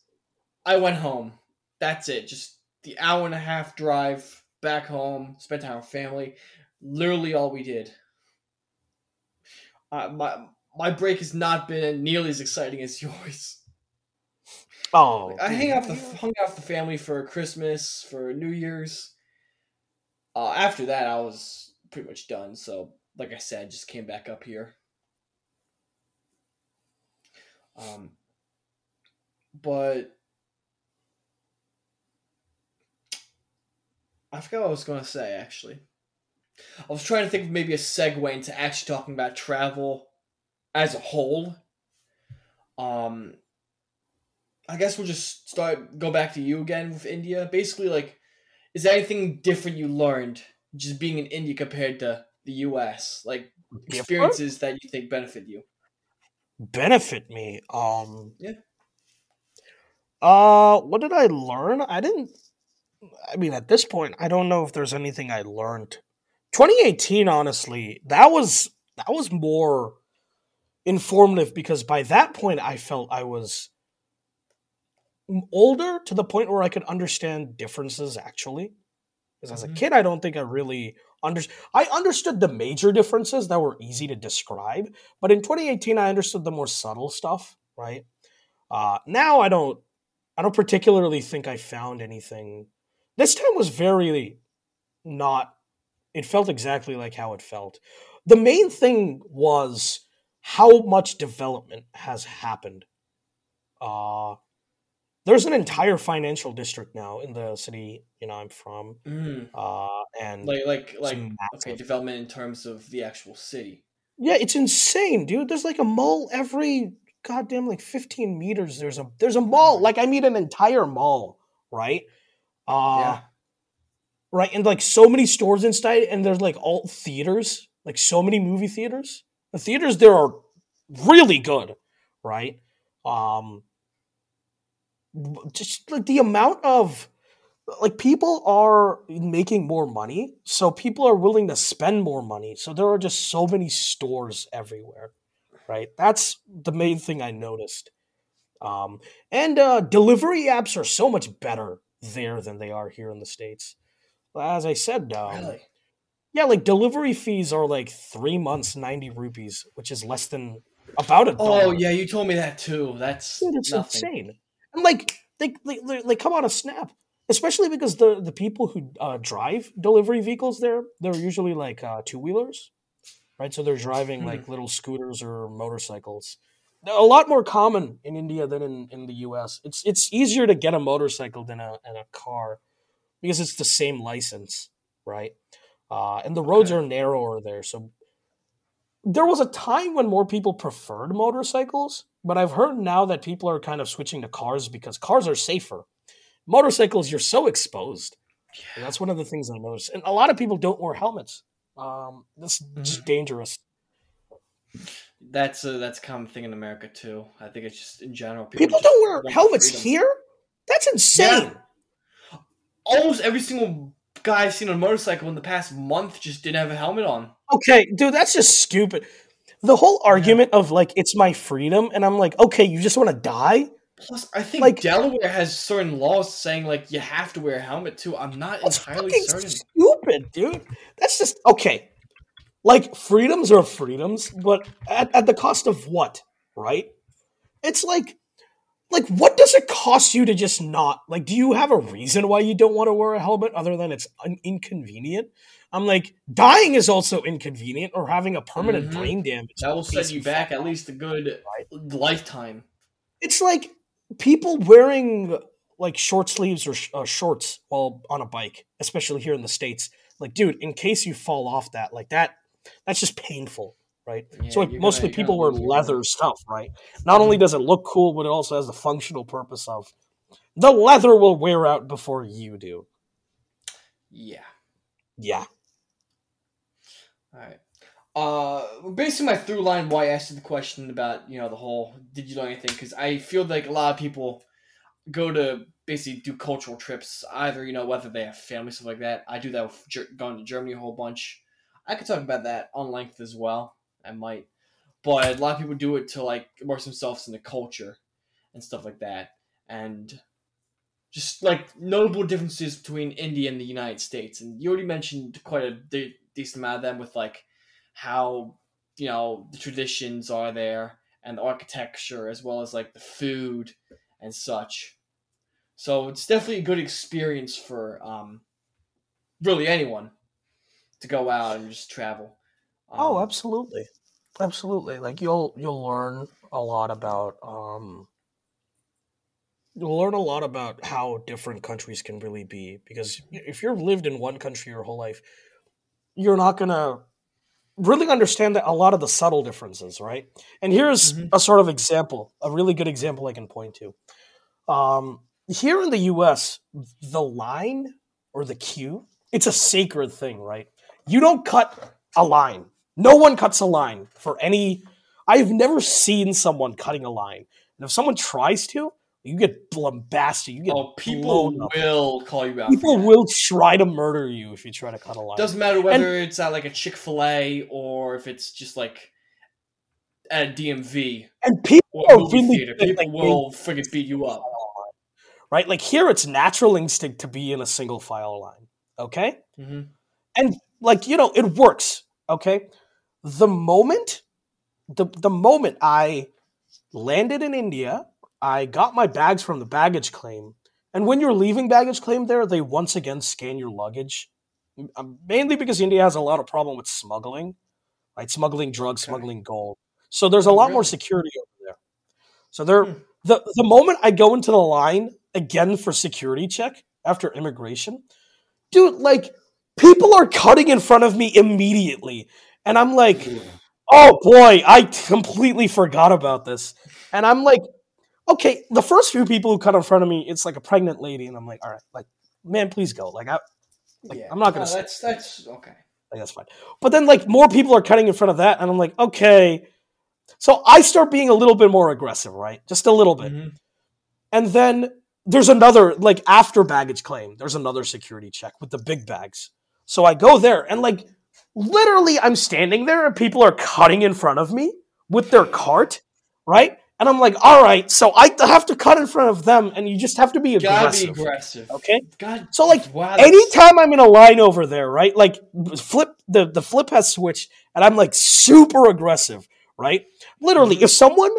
I went home. That's it. Just the hour and a half drive back home. Spent time with family. Literally all we did. Uh, my my break has not been nearly as exciting as yours. Oh, I dude. hang out with the hung out with the family for Christmas, for New Year's. Uh, after that, I was pretty much done. So, like I said, just came back up here. Um, but I forgot what I was going to say. Actually, I was trying to think of maybe a segue into actually talking about travel as a whole. Um, I guess we'll just start go back to you again with India. Basically, like, is there anything different you learned just being in India compared to the U.S. Like experiences that you think benefit you? benefit me. Um, Yeah. Uh, what did I learn? I didn't. I mean, at this point, I don't know if there's anything I learned. 2018, honestly, that was that was more informative because by that point, I felt I was older to the point where I could understand differences actually. Because as a Mhm. kid, I don't think I really under I understood the major differences that were easy to describe, but in 2018, I understood the more subtle stuff. Right uh, now, I don't. I don't particularly think I found anything. This time was very not. It felt exactly like how it felt. The main thing was how much development has happened Uh, there's an entire financial district now in the city you know I'm from, Mm. uh, and Like like like okay, development in terms of the actual city. Yeah, it's insane, dude. There's like a mall every goddamn like 15 meters. There's a there's a mall. Like I mean an entire mall, right? Uh yeah. right, and like so many stores inside, and there's like all theaters, like so many movie theaters. The theaters there are really good, right? Um just like the amount of like people are making more money so people are willing to spend more money so there are just so many stores everywhere right that's the main thing i noticed um, and uh, delivery apps are so much better there than they are here in the states as i said um, Really? yeah like delivery fees are like three months 90 rupees which is less than about a dollar Oh yeah, you told me that too. That's Dude, it's nothing. insane. And like they, they they come on a snap, especially because the the people who uh, drive delivery vehicles there, they're usually like uh, two wheelers, right? So they're driving Hmm. like little scooters or motorcycles. A lot more common in India than in, in the U.S. It's it's easier to get a motorcycle than a than a car because it's the same license, right? Uh, and the roads Okay. are narrower there, so there was a time when more people preferred motorcycles, but I've heard now that people are kind of switching to cars because cars are safer. Motorcycles, you're so exposed. And that's one of the things I noticed. And a lot of people don't wear helmets. Um, that's just dangerous. That's a that's a common thing in America too. I think it's just in general. People just don't wear helmets freedom. here? That's insane. Almost every single guy I've seen on a motorcycle in the past month just didn't have a helmet on. Okay, dude, that's just stupid. The whole argument of like, it's my freedom, and I'm like, okay, you just want to die? Plus, I think Like- Delaware has certain laws saying like you have to wear a helmet too. I'm not entirely certain. stupid, dude. That's just okay. Like freedoms are freedoms, but at, at the cost of what? Right? It's like, like what does it cost you to just not like? Do you have a reason why you don't want to wear a helmet other than it's un- inconvenient? I'm like, dying is also inconvenient, or having a permanent Mhm. brain damage That will set you back at least a good lifetime. it's like people wearing like short sleeves or sh- uh, shorts while on a bike, especially here in the states. Like, dude, in case you fall off that, like that, that's just painful, right? Yeah, so like mostly gonna- people wear leather stuff, right? Not only does it look cool, but it also has the functional purpose of the leather will wear out before you do. Yeah. Yeah. All right. Uh, basically, my through line why I asked the question about you know the whole did you know anything because I feel like a lot of people go to basically do cultural trips either you know whether they have family stuff like that. I do that with Ger- going to Germany a whole bunch. I could talk about that on length as well. I might, but a lot of people do it to like immerse themselves in the culture and stuff like that, and just like notable differences between India and the United States. And you already mentioned quite a de- decent amount of them with like how you know the traditions are there and the architecture as well as like the food and such. So it's definitely a good experience for um, really anyone to go out and just travel. Oh, Um, absolutely, absolutely. Like you'll you'll learn a lot about um, you'll learn a lot about how different countries can really be. Because if you've lived in one country your whole life, you're not gonna really understand that a lot of the subtle differences, right? And here's Mhm. a sort of example, a really good example I can point to. Um, here in the U.S., the line or the queue, it's a sacred thing, right? You don't cut a line. No one cuts a line for any. I've never seen someone cutting a line. And if someone tries to, you get bombasted. You get oh, people will call you out. people will try to murder you if you try to cut a line. Doesn't matter whether it's at like a Chick Fil A or if it's just like at a DMV and people are really theater. People like, will friggin' beat you up. right? Like here, it's natural instinct to be in a single file line. Okay, hmm and like you know, it works. Okay, the moment, the the moment I landed in India, I got my bags from the baggage claim, and when you're leaving baggage claim there, they once again scan your luggage, um, mainly because India has a lot of problem with smuggling, right? Smuggling drugs, Okay. smuggling gold. So there's a lot more security over there. So they're Hmm. the the moment I go into the line again for security check after immigration, dude, like people are cutting in front of me immediately, and I'm like, oh boy, I completely forgot about this, and I'm like, okay, the first few people who cut in front of me, it's like a pregnant lady, and I'm like, all right, like, man, please go, like, I, like, yeah. I'm not gonna No, say that's that's okay. like that's fine. But then like more people are cutting in front of that, and I'm like, okay. So I start being a little bit more aggressive, right? Just a little bit. Mhm. And then there's another like after baggage claim, there's another security check with the big bags. So I go there and like literally I'm standing there and people are cutting in front of me with their cart, right? And I'm like, all right, so I have to cut in front of them, and you just have to be Gotta aggressive. be aggressive. Okay? God. So like wow. anytime I'm in a line over there, right? Like flip the the flip has switched, and I'm like super aggressive, right? Literally, Mhm. if someone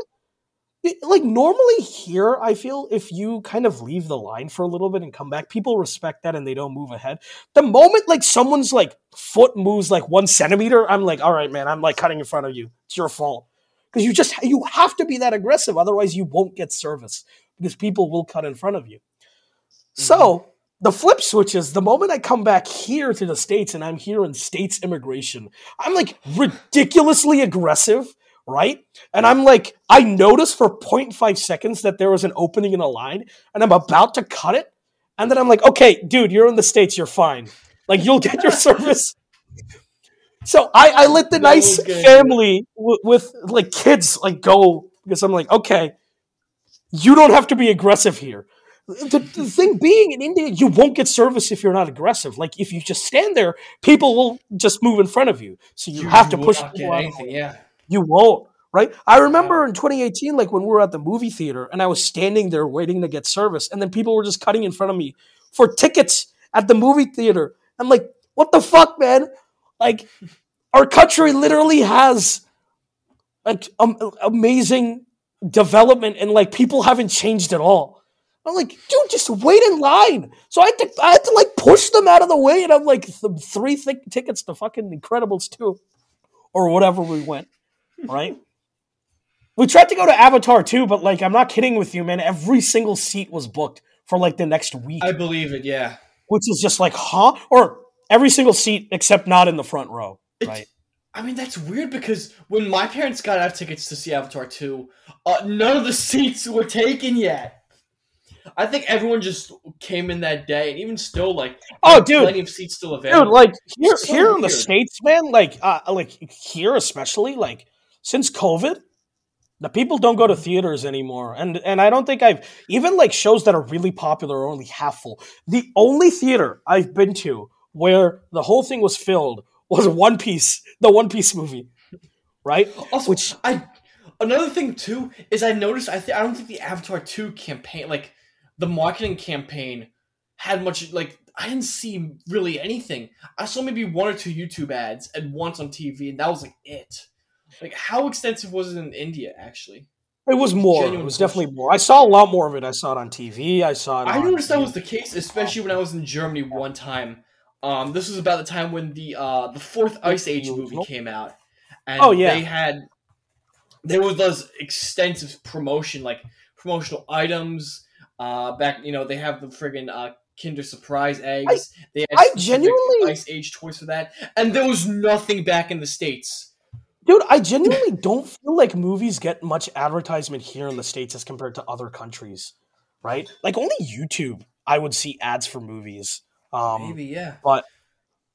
like normally here, I feel if you kind of leave the line for a little bit and come back, people respect that and they don't move ahead. The moment like someone's like foot moves like one centimeter, I'm like, all right, man, I'm like cutting in front of you. It's your fault because you just you have to be that aggressive, otherwise you won't get service because people will cut in front of you. Mm-hmm. So the flip switch is the moment I come back here to the States and I'm here in States immigration, I'm like ridiculously aggressive, right? And I'm like, I notice for 0.5 seconds that there was an opening in a line and I'm about to cut it. And then I'm like, okay, dude, you're in the States, you're fine. Like, you'll get your service. So I, I let the That nice family w- with like kids like go because I'm like, okay, you don't have to be aggressive here. The, the thing being in India, you won't get service if you're not aggressive. Like if you just stand there, people will just move in front of you. So you, have to push get out of the anything. Yeah. You won't, right? I remember in 2018, like when we were at the movie theater and I was standing there waiting to get service, and then people were just cutting in front of me for tickets at the movie theater. I'm like, what the fuck, man? Like, our country literally has like um, amazing development, and like people haven't changed at all. I'm like, dude, just wait in line. So I had to, I had to like push them out of the way, and I'm like, th- three th- tickets to fucking Incredibles 2 or whatever we went, right? we tried to go to Avatar too, but like, I'm not kidding with you, man. Every single seat was booked for like the next week, I believe it. Yeah. which is just like, huh? Or every single seat except not in the front row, It's- right? I mean, that's weird because when my parents got our tickets to see Avatar 2, uh, none of the seats were taken yet. I think everyone just came in that day, and even still, like, Oh, dude. plenty of seats still available. Dude, like here, So here in the states, man, like, uh, like here especially, like since COVID, the people don't go to theaters anymore, and and I don't think I've even like shows that are really popular are only half full. The only theater I've been to where the whole thing was filled was One Piece, the One Piece movie, right? Also, Which- I another thing too is I noticed I th- I don't think the Avatar two campaign like the marketing campaign had much like I didn't see really anything. I saw maybe one or two YouTube ads and once on TV, and that was like it. Like how extensive was it in India actually? It was more. Genuine it was question. definitely more. I saw a lot more of it. I saw it on TV. I saw it. I noticed that was the case, especially when I was in Germany one time. Um, this was about the time when the uh the fourth Ice Age movie came out, and Oh, yeah. they had there was those extensive promotion, like promotional items. Uh, back you know they have the friggin' uh Kinder Surprise eggs. they had I genuinely- Ice Age toys for that, and there was nothing back in the states. Dude, I genuinely don't feel like movies get much advertisement here in the States as compared to other countries, right? Like only YouTube, I would see ads for movies. Um, Maybe yeah. But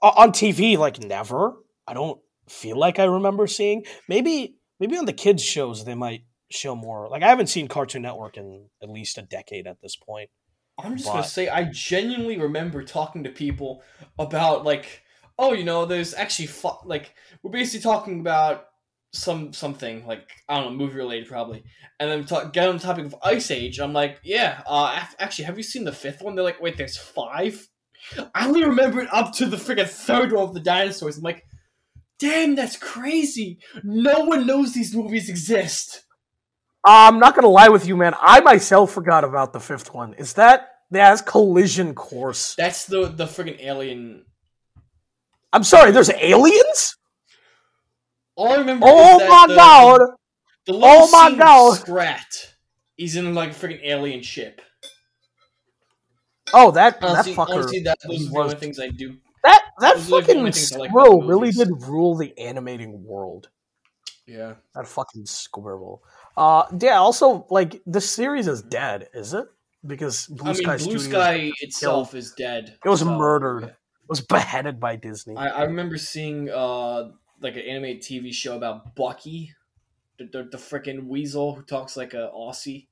on TV, like never. I don't feel like I remember seeing. Maybe, maybe on the kids' shows they might show more. Like I haven't seen Cartoon Network in at least a decade at this point. I'm just But- gonna say I genuinely remember talking to people about like, oh, you know, there's actually fu- like we're basically talking about some something like I don't know, movie related probably, and then talk, get on the topic of Ice Age. I'm like, yeah, uh, actually, have you seen the fifth one? They're like, wait, there's five. I only remember it up to the freaking third one of the dinosaurs. I'm like, damn, that's crazy. No one knows these movies exist. I'm not gonna lie with you, man. I myself forgot about the fifth one. Is that that's Collision Course? That's the the freaking alien. I'm sorry, there's aliens. All I remember. Oh is my the, god! The Oh my God. Scrat He's in like a freaking alien ship. Oh, that Honestly, that fucker. honestly, that those are the things I do. that that like, the fucking like squirrel the really did rule the animating world. Yeah. That fucking squirrel. Uh, yeah. Also, like this series is dead, is it? Because Blue I mean, Sky Blue Studios Sky itself is dead. It was so, murdered. Yeah. was beheaded by Disney. I, I remember seeing uh like an animated TV show about Bucky, the the, the freaking weasel who talks like a Aussie.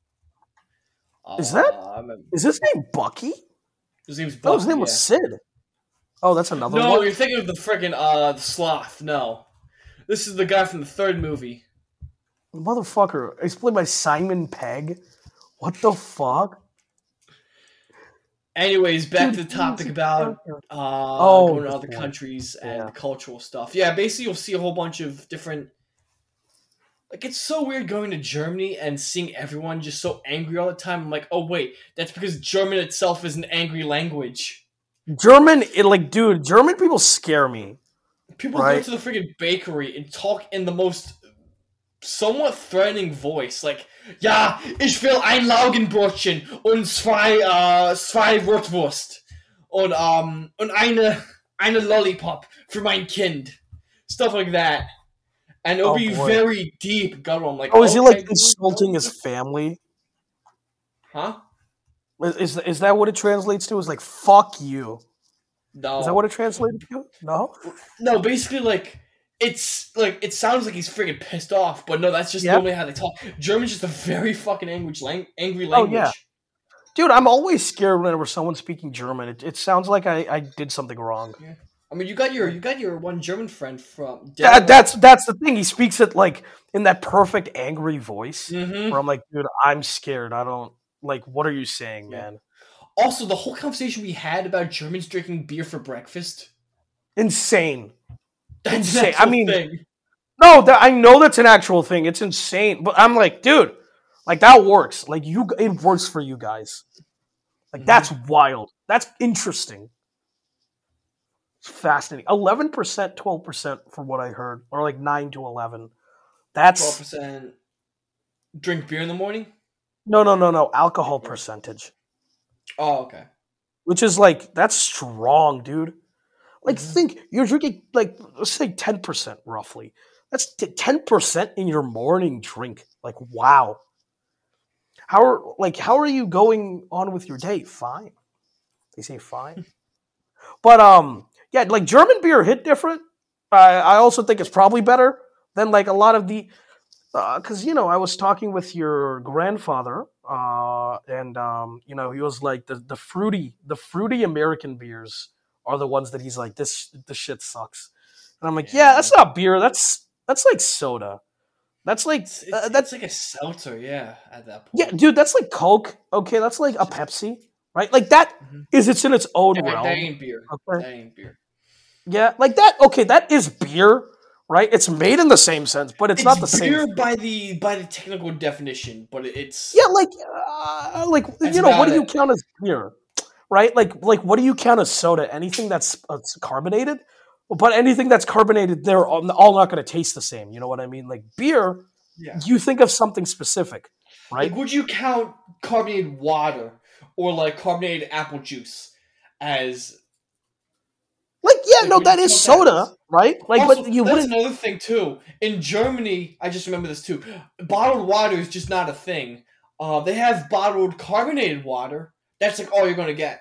Is that- Uh, Is his name Bucky? his name's No, Bucky. his name was Sid. Oh, that's another No, one. you're thinking of the freaking uh the sloth. No, this is the guy from the third movie. Motherfucker. It's played by Simon Pegg. What the fuck? Anyways, back Dude, to the topic about uh Oh, going to other one. countries and Yeah. cultural stuff. Yeah, basically you'll see a whole bunch of different. Like it's so weird going to Germany and seeing everyone just so angry all the time. I'm like, oh wait, that's because German itself is an angry language. German, it, like, dude, German people scare me. People go to the freaking bakery and talk in the most somewhat threatening voice, like, ja, ich will ein Laugenbrötchen und zwei, äh, zwei Rotwurst und, um, und eine, eine Lollipop für mein Kind. Stuff like that. And it'll Oh, be boy. very deep guttural. I'm like, Oh, is he like insulting his family? Huh? Is, is is that what it translates to? Is like fuck you? No. Is that what it translates to? No. No, basically, like it's like it sounds like he's freaking pissed off, but no, that's just Yeah. normally how they talk. German's just a very fucking language, lang- angry Oh, language. yeah. Dude, I'm always scared whenever someone's speaking German. It, it sounds like I, I did something wrong. I mean, you got your you got your one German friend from. That, that's that's the thing. He speaks it like in that perfect angry voice. hmm Where I'm like, dude, I'm scared. I don't like. What are you saying, Yeah. man? Also, the whole conversation we had about Germans drinking beer for breakfast. Insane. That's Insane. an I mean, thing. No, that I know that's an actual thing. It's insane. But I'm like, dude, like that works. Like you, it works for you guys. Like Mhm. that's wild. That's interesting. It's fascinating. Eleven percent, twelve percent, from what I heard, or like nine to eleven. That's twelve percent drink beer in the morning. no, no, no, no. Alcohol percentage, Oh, okay. which is like that's strong, dude. Like Mhm. think you're drinking like let's say ten percent roughly. That's ten percent in your morning drink. Like wow. How are like how are you going on with your day? Fine. They say fine. but um yeah, like German beer hit different. I I also think it's probably better than like a lot of the because you know I was talking with your grandfather, uh, and um, you know he was like the the fruity the fruity American beers are the ones that he's like this this shit sucks, and I'm like yeah, Yeah. that's not beer that's that's like soda, that's like It's, it's, uh, that's it's like a seltzer, yeah. At that point, yeah, dude, that's like Coke. Okay, that's like a Pepsi, right? Like that is Mhm. it's in its own That, realm. that ain't beer. Okay. That ain't beer. Yeah, like that. Okay, that is beer, right? It's made in the same sense, but it's, not the beer same. by the by the technical definition, but it's Yeah, like, uh, like you know, what do you count as beer, right? Like, like what do you count as soda? Anything that's uh, carbonated, but anything that's carbonated, they're all, all not going to taste the same. You know what I mean? Like beer, yeah. you think of something specific, right? Like, would you count carbonated water or like carbonated apple juice as Like, yeah, Like, no, that is count that soda, as- right? Like, also, but you that's wouldn't. another thing too. In Germany, I just remember this too. Bottled water is just not a thing. Uh, they have bottled carbonated water. That's like all you're gonna get.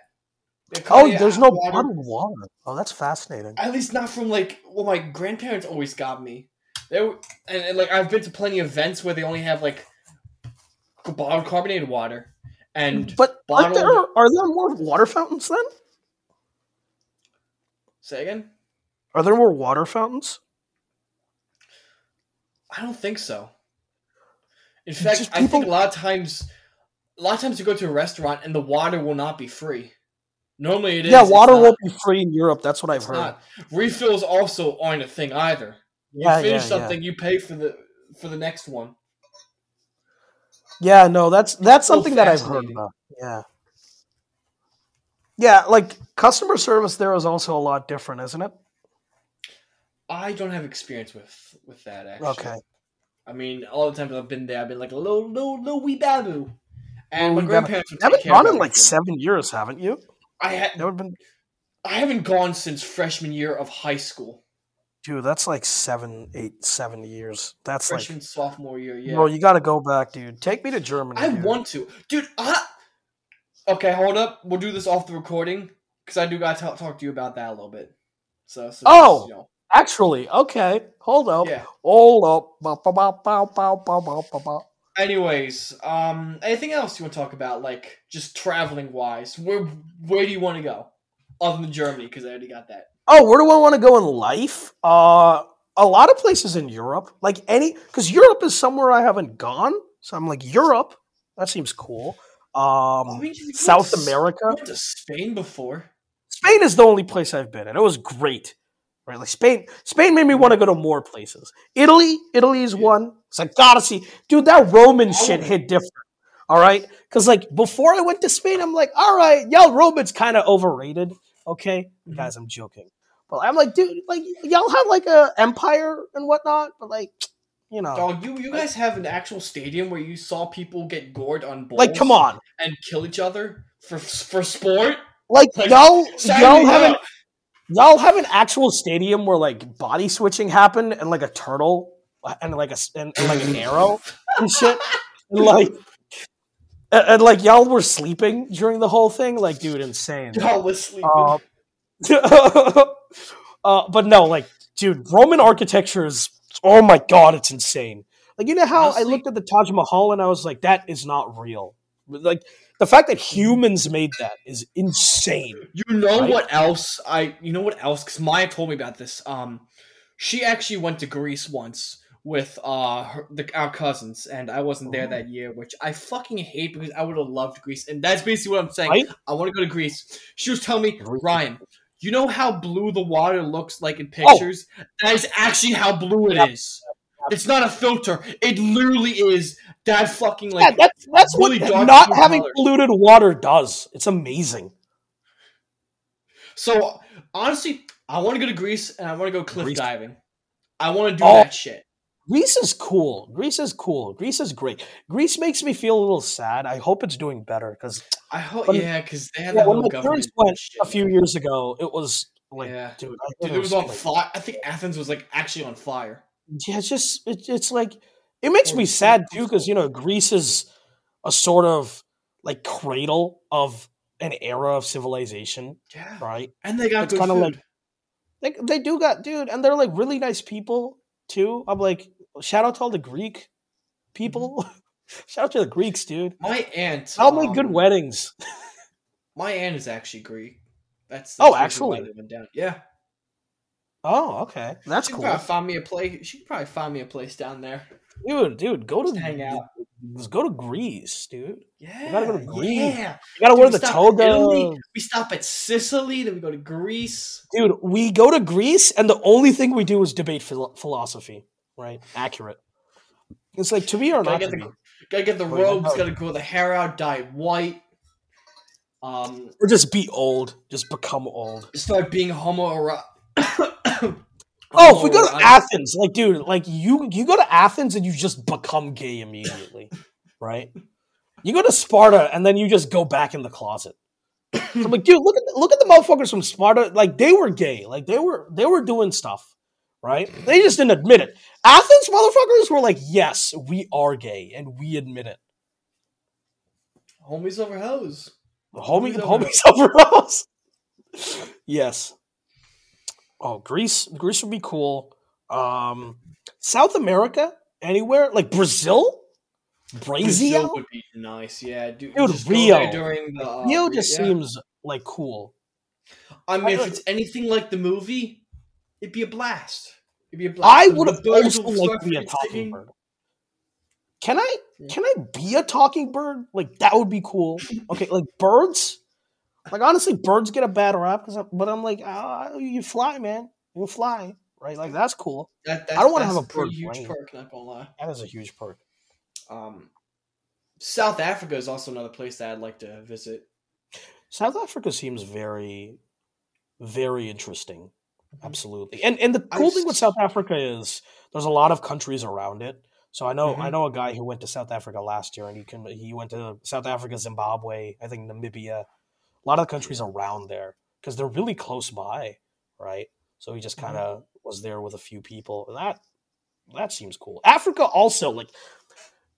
Oh, there's no water, bottled water. Oh, that's fascinating. At least not from like what my grandparents always got me. They were, and, and like I've been to plenty of events where they only have like bottled carbonated water, and But bottled- there are there more water fountains then? say again. Are there more water fountains? I don't think so. In fact, just I think a lot of times, a lot of times you go to a restaurant and the water will not be free. Normally it is. yeah, water won't be free in Europe. That's what I've it's heard. not. Refills also aren't a thing either. You Yeah, finish yeah, something, you pay for the for the next one. yeah. Yeah, no, that's that's so something that I've heard about. Yeah. Yeah, like customer service there is also a lot different, isn't it? I don't have experience with with that actually. Okay. I mean, all the times I've been there, I've been like a little, little, little wee babu. And my Little wee babu. grandparents would You haven't take care gone in like seven years, haven't you? I had, That have been, I haven't gone since freshman year of high school. dude. That's like seven, eight, seven years. That's Freshman, like, sophomore year, yeah. bro. You got to go back, dude. Take me to Germany. I dude. want to, dude. I... Okay, hold up. We'll do this off the recording because I do got to talk to you about that a little bit. So, so Oh! just, you know, Actually, okay. Hold up. yeah. Hold up. Anyways, um, anything else you want to talk about, like just traveling wise? Where where do you want to go, other than Germany? Because I already got that. Oh, where do I want to go in life? Uh, a lot of places in Europe, like any, because Europe is somewhere I haven't gone. So I'm like Europe. That seems cool. Um, I mean, South to America. You went to Spain before. Spain is the only place I've been, and it was great. Right, like Spain. Spain made me want to go to more places. Italy, Italy is Yeah. one. It's like gotta see, dude. That Roman shit hit different. All right, because like before I went to Spain, I'm like, all right, y'all Roman's kind of overrated. Okay, Mhm. guys, I'm joking, but I'm like, dude, like y'all have like a empire and whatnot, but like, you know, Dog, you you guys have an actual stadium where you saw people get gored on balls, like come on, and kill each other for for sport. like, Like, y'all, y'all have an up. Y'all have an actual stadium where like body switching happened and like a turtle and like a and, and, like an arrow and shit. And, like and, and, like y'all were sleeping during the whole thing. Like, dude, insane. Y'all was sleeping. Uh, uh, but no, like, dude, Roman architecture is oh my god, it's insane. Like, you know how I looked at the Taj Mahal and I was like, that is not real. Like the fact that humans made that is insane. You know Right? what else? I you know what else? Because Maya told me about this. Um, she actually went to Greece once with uh her, the, our cousins, and I wasn't there Oh. that year, which I fucking hate because I would have loved Greece, and that's basically what I'm saying. Right? I want to go to Greece. She was telling me, Ryan, you know how blue the water looks like in Oh. pictures? That is actually how blue it is. It's not a filter. It literally is that fucking like. yeah, that's that's really what dark not having colors. polluted water does. It's amazing. So honestly, I want to go to Greece and I want to go cliff Greece. diving. I want to do Oh. that shit. Greece is cool. Greece is cool. Greece is great. Greece makes me feel a little sad. I hope it's doing better because I hope, When- yeah, because they had yeah, the when whole my government parents went shit. a few years ago, it was like, yeah, dude, I dude, thought it was on like- fire. I think Athens was like actually on fire. Yeah, it's just it, it's like it makes me sad too because you know Greece is a sort of like cradle of an era of civilization, Yeah, right? and they got It's kinda food. like- They they do got dude, and they're like really nice people too. I'm like shout out to all the Greek people. shout out to the Greeks, dude. my aunt. I'll make good um, weddings. My aunt is actually Greek. That's, Oh, that's actually? down. Yeah, Oh, okay, that's she cool, probably find me a place. She could probably find me a place down there. Dude. Dude, go to hang out. Just go to Greece, dude. Yeah, gotta go to Greece. Yeah, You gotta Dude, wear we the toga. We stop at Sicily, then we go to Greece. Dude, we go to Greece, and the only thing we do is debate phil- philosophy. Right? Accurate. It's like to be or Gotta not get the- Gotta get the robes. Gotta grow the hair out. Dye white. Um, or just be old, just become old. start being homo. Oh, if we go to oh, Athens, like, dude, like you, you go to Athens and you just become gay immediately, right? You go to Sparta and then you just go back in the closet. I'm like, dude, look at the, look at the motherfuckers from Sparta. Like, they were gay. Like, they were they were doing stuff, right? They just didn't admit it. Athens motherfuckers were like, yes, we are gay, and we admit it. homies over hoes. Homie, Homies over homies over us. yes. Oh, Greece. Greece would be cool. Um, South America, anywhere like Brazil, Brazil Brazil. would be nice. Yeah, dude. Dude, Rio. during the. Uh, Rio just yeah. seems like cool. I mean, if I- it's anything like the movie, it'd be a blast. It'd be a blast. I would have also liked to be a talking bird. Can I? Can I be a talking bird? Like that would be cool. Okay, like birds. Like honestly, birds get a bad rap, 'cause I'm- but I'm like, ah, you fly, man. You fly, right? Like that's cool. That, I don't wanna have a bird huge brain. perk. Not gonna lie. That is a huge perk. Um, South Africa is also another place that I'd like to visit. South Africa seems very, very interesting. Mm-hmm. Absolutely. And and the I cool thing with South Africa is there's a lot of countries around it. So I know I Mhm. know a guy who went to South Africa last year, and he can he went to South Africa, Zimbabwe, I think Namibia, a lot of the countries around there because they're really close by, right? So he just Mm-hmm. kind of was there with a few people, and that that seems cool. Africa also like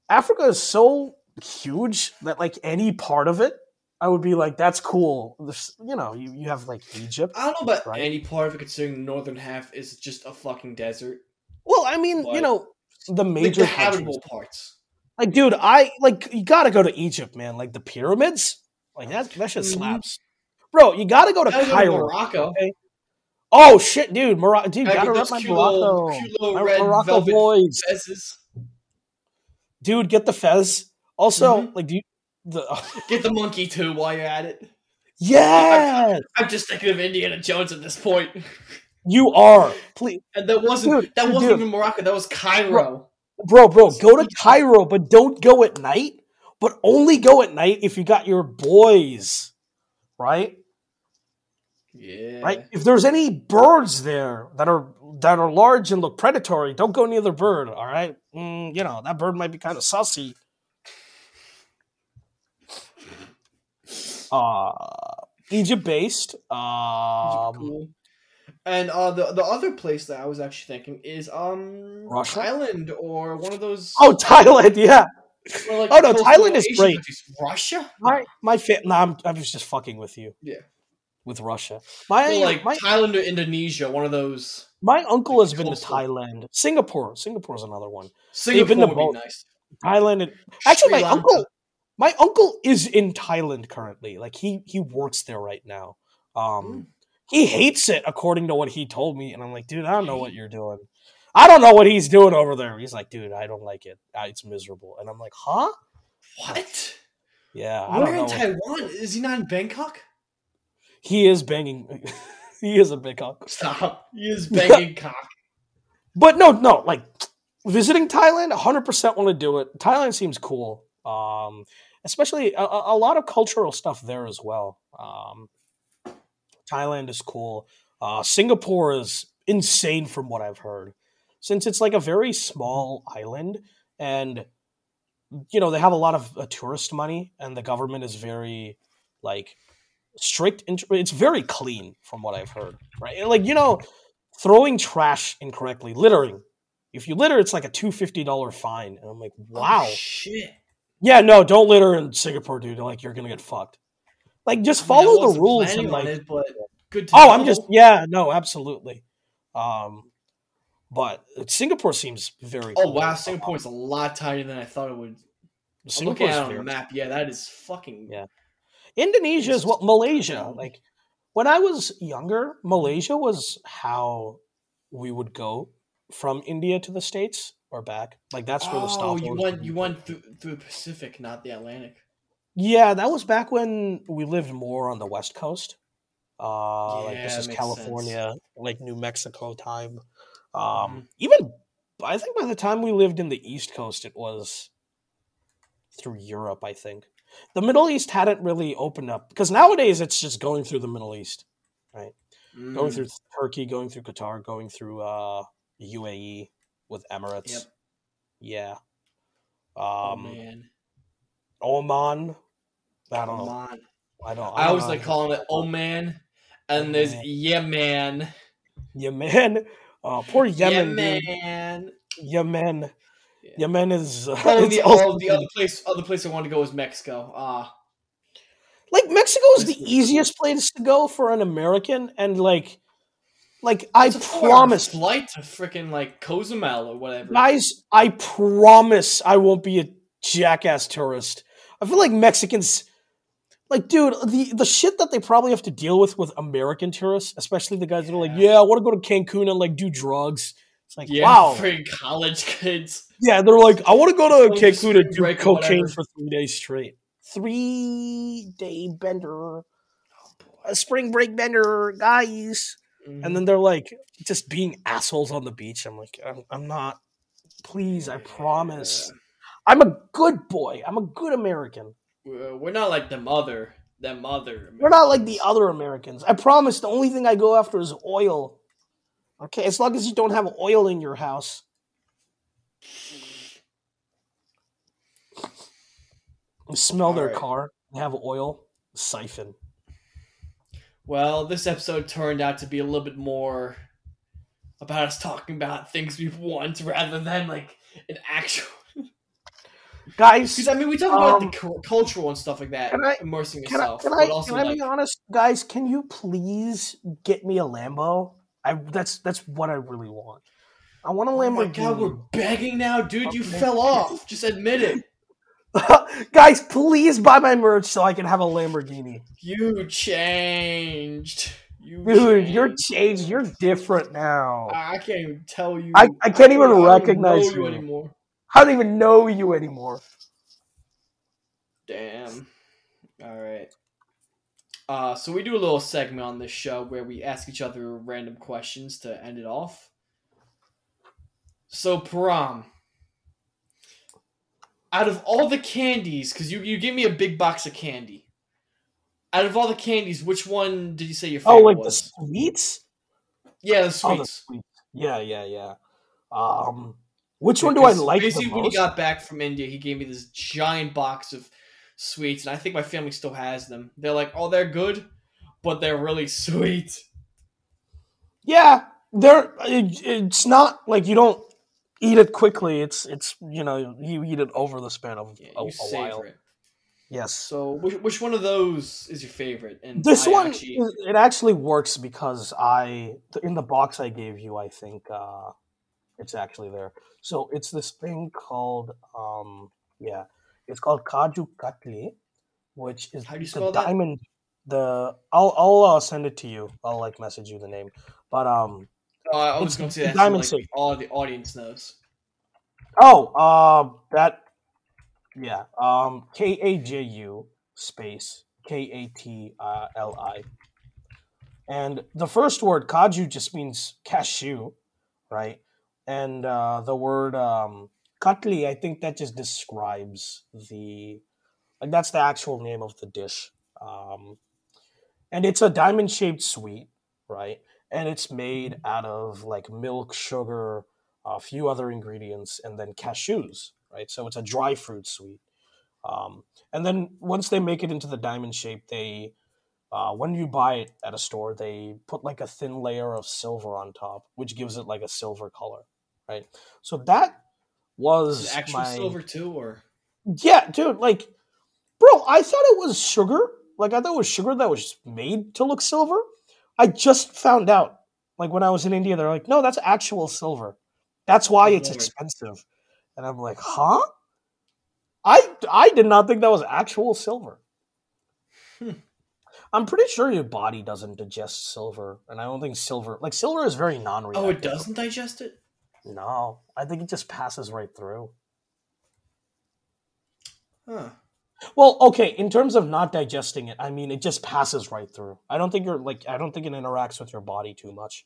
Africa is so huge that like any part of it, I would be like, that's cool. There's, you know, you, you have like Egypt. I don't know about Right. any part of it, considering the northern half is just a fucking desert. Well, I mean, you know, the major the habitable parts. Like, dude, I like you gotta go to Egypt, man. Like the pyramids, like that that shit Mhm. slaps, bro. You gotta go to Gotta go to Cairo. Morocco. okay? Oh shit, dude, Morocco, dude, Gotta gotta rep my Morocco, my red Morocco boys, Fezzes. dude. Get the fez. Also, Mhm. like, do you the Get the monkey too while you're at it. yeah, I'm just thinking of Indiana Jones at this point. you are. Please, And that wasn't Dude, that wasn't dude. even Morocco. That was Cairo. bro, bro, go to Cairo, but don't go at night. But only go at night if you got your boys, right? Yeah. right? If there's any birds there that are that are large and look predatory, don't go near the bird. All right, mm, you know that bird might be kind of sussy. Uh, Egypt based. Um, cool. And uh, the the other place that I was actually thinking is um Russia? Thailand or one of those. Oh, Thailand. Yeah, like, oh, no, Thailand is great. Russia. my my fa- nah, I'm I'm just fucking with you. Yeah. with Russia. My Well, like my Thailand or Indonesia, one of those. my uncle has been to. Thailand, Singapore. Singapore's another one. Singapore would be nice. Thailand and Actually, my uncle, my uncle is in Thailand currently. Like he he works there right now. Um, Mm. he hates it according to what he told me, and I'm like, dude, I don't know what you're doing. I don't know what he's doing over there. He's like, dude, I don't like it. It's miserable, and I'm like, huh? What? Yeah, I Where in. Taiwan? Is he not in Bangkok? He is banging. he is a big uncle. Stop. He is banging cock. But no, no, like visiting Thailand, 100% want to do it. Thailand seems cool. Um, especially a, a a lot of cultural stuff there as well. Um, Thailand is cool. Uh, Singapore is insane from what I've heard. Since it's like a very small island and you know, they have a lot of uh, tourist money and the government is very like strict in, it's very clean from what I've heard, right? And, like, you know, throwing trash incorrectly, littering. If you litter, it's like a two fifty dollar fine, and I'm like, wow. Oh, shit. yeah, no, don't litter in Singapore, dude. Like you're gonna get fucked. Like just I mean, I follow the rules and like. it, but good to Oh, know. I'm just yeah, no, absolutely. Um, but Singapore seems very. Oh cool. wow, is a lot tighter than I thought it would. I'm looking Singapore's at it on the map. Yeah, that is fucking. Yeah. Indonesia is what Malaysia. Like when I was younger, Malaysia was how we would go from India to the states or back. Like that's where the stop. Oh, you went you went through, through the Pacific, not the Atlantic. Yeah, that was back when we lived more on the west coast. Uh, like this is California, like New Mexico time. Um, Mhm. even I think by the time we lived in the East Coast, it was through Europe. I think the Middle East hadn't really opened up because nowadays it's just going through the Middle East, right? going Mm. through Turkey, going through Qatar, going through uh, UAE with Emirates. Yep. Yeah. Oh Um, man, Oman. I don't know. Oman. I don't. I always like calling it Oman, man, and there's Oman. Yemen. Yemen. Oh, poor Yemen, dude. Yemen. Yemen. Yeah. Yemen is. Uh, the, also- the other place, other place I wanted to go was Mexico. Ah, like Mexico is the easiest place to go for an American, and like, like I promise, flight to freaking like Cozumel or whatever. guys, I promise I won't be a jackass tourist. I feel like Mexicans, like, dude, the the shit that they probably have to deal with with American tourists, especially the guys that are like, Yeah. yeah, I want to go to Cancun and like do drugs. It's like, Yeah, wow, freaking college kids. Yeah, they're like, I want to go to to Cancun and do cocaine for three days straight. Three day bender, a spring break bender, guys. Mhm. And then they're like, just being assholes on the beach. I'm like, I'm, I'm not. Please, I promise. I'm a good boy. I'm a good American. Uh, we're not like the other the other. Americans. We're not like the other Americans. I promise. The only thing I go after is oil. Okay, as long as you don't have oil in your house. You smell All their right. car and have oil siphon. Well, this episode turned out to be a little bit more about us talking about things we've want rather than like an actual Guys, Because I mean, we talk about Um, the cu- cultural and stuff like that, can I- immersing can I, yourself, can I, can I like, be honest, guys? Can you please get me a Lambo? I that's that's what I really want. I want a oh my Lamborghini. god, we're begging now, dude. You Okay. fell off. Just admit it. guys, please buy my merch so I can have a Lamborghini. You changed. You Dude, you're changed. changed. You're different now. I can't even tell you. I- I can't even recognize know you. anymore. I don't even know you anymore. Damn. All right. Uh, so we do a little segment on this show where we ask each other random questions to end it off. So Param, out of all the candies, because you you gave me a big box of candy. Out of all the candies, which one did you say your favorite Oh, like the sweets? yeah, the Oh, the sweets. Yeah, yeah, yeah. Um, which one do I like the Basically, when he got back from India, he gave me this giant box of sweets, and I think my family still has them. They're like, oh, they're good, but they're really sweet. Yeah, they're. It, it's not like you don't eat it quickly. It's it's you know you eat it over the span of Yeah, a, a while. it. Yes. So, which, which one of those is your favorite? And This I one actually- it actually works because I in the box I gave you I think uh it's actually there. So it's this thing called um yeah, it's called Kaju Katli, which is How do you the spell that? diamond the I'll I'll uh, send it to you. I'll like message you the name. But um Oh, I was going to say that. diamond so, like, all the audience knows. oh, uh that yeah, um K A J U space K A T uh, L I. And the first word kaju just means cashew, right? And uh, the word um, I think that just describes the like that's the actual name of the dish. Um, and it's a diamond shaped sweet, right? And it's made out of like milk, sugar, a few other ingredients, and then cashews, right? So it's a dry fruit sweet. Um, and then once they make it into the diamond shape, they uh, when you buy it at a store, they put like a thin layer of silver on top, which gives it like a silver color, right? So that was actual my silver too, or yeah, dude. Like, bro, I thought it was sugar. Like, I thought it was sugar that was made to look silver. I just found out, like, when I was in India, they're like, no, that's actual silver. That's why Oh, it's expensive. And I'm like, huh? I I did not think that was actual silver. Hmm. I'm pretty sure your body doesn't digest silver, and I don't think silver like silver is very non-reactive. oh, it doesn't digest it? No, I think it just passes right through. Huh. Well, okay, in terms of not digesting it, I mean it just passes right through. I don't think you're like I don't think it interacts with your body too much.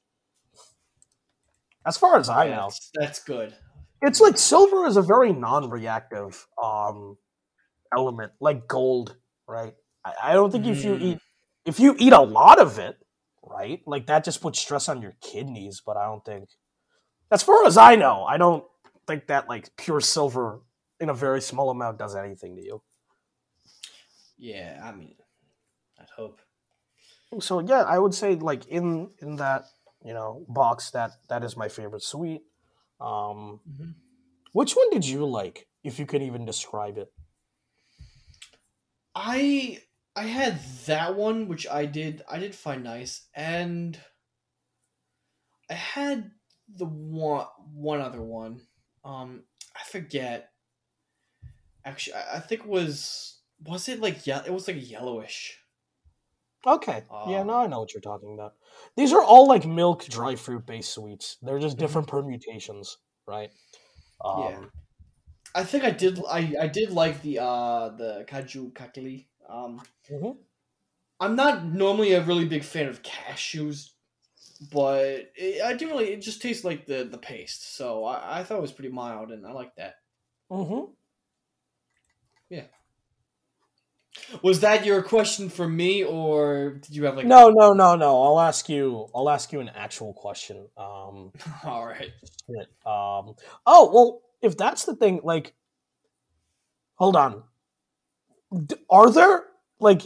As far as I know. That's, that's good. It's like silver is a very non-reactive um element, like gold, right? I, I don't think if you Mm. eat if you eat a lot of it, right, like that just puts stress on your kidneys, but I don't think as far as I know, I don't think that like pure silver in a very small amount does anything to you. Yeah, I mean, I'd hope. so yeah i would say like in in that you know box that that is my favorite sweet um Mhm. which one did you like if you could even describe it I I had that one, which I did I did find nice, and I had the one one other one. Um, I forget. Actually, I, think it was was it like yeah, it was like yellowish. okay yeah now i know what you're talking about these are all like milk dry fruit based sweets they're just Mhm. different permutations right um Yeah. I think I did I I did like the uh the kaju kakli. Um, mhm. I'm not normally a really big fan of cashews, but it, I didn't really. It just tastes like the the paste, so I, I thought it was pretty mild, and I like that. Mm-hmm. Yeah. Was that your question for me, or did you have like? no no no no i'll ask you i'll ask you an actual question um All right. Um. Oh well, if that's the thing, like, hold on. D- Are there like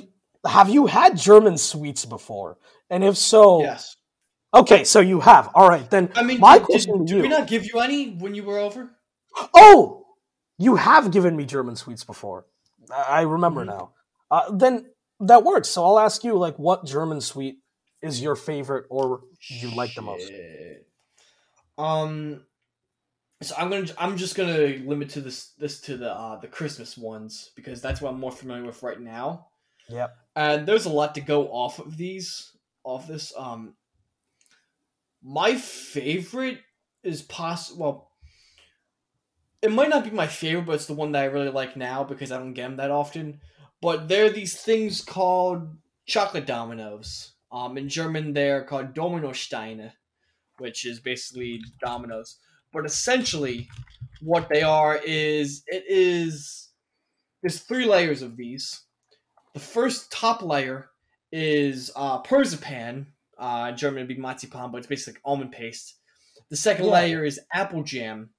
have you had German sweets before? And if so, Yes. Okay, so you have. All right, then. I mean, My did, question did, to did we you- not give you any when you were over? Oh, you have given me German sweets before. I I remember Mhm. now. Uh, then that works. So I'll ask you, like, what German sweet is your favorite or you like the most? Um, so I'm gonna I'm just gonna limit to this this to the uh, the Christmas ones because that's what I'm more familiar with right now. Yep. And there's a lot to go off of these off this. Um, my favorite is poss well. It might not be my favorite, but it's the one that I really like now because I don't get them that often. But there are these things called chocolate dominoes. Um, in German, they're called Dominosteine, which is basically dominoes. But essentially, what they are is it is there's three layers of these. The first top layer is uh, persipan. Uh, German, it'd be marzipan, but it's basically like almond paste. The second Yeah. layer is apple jam,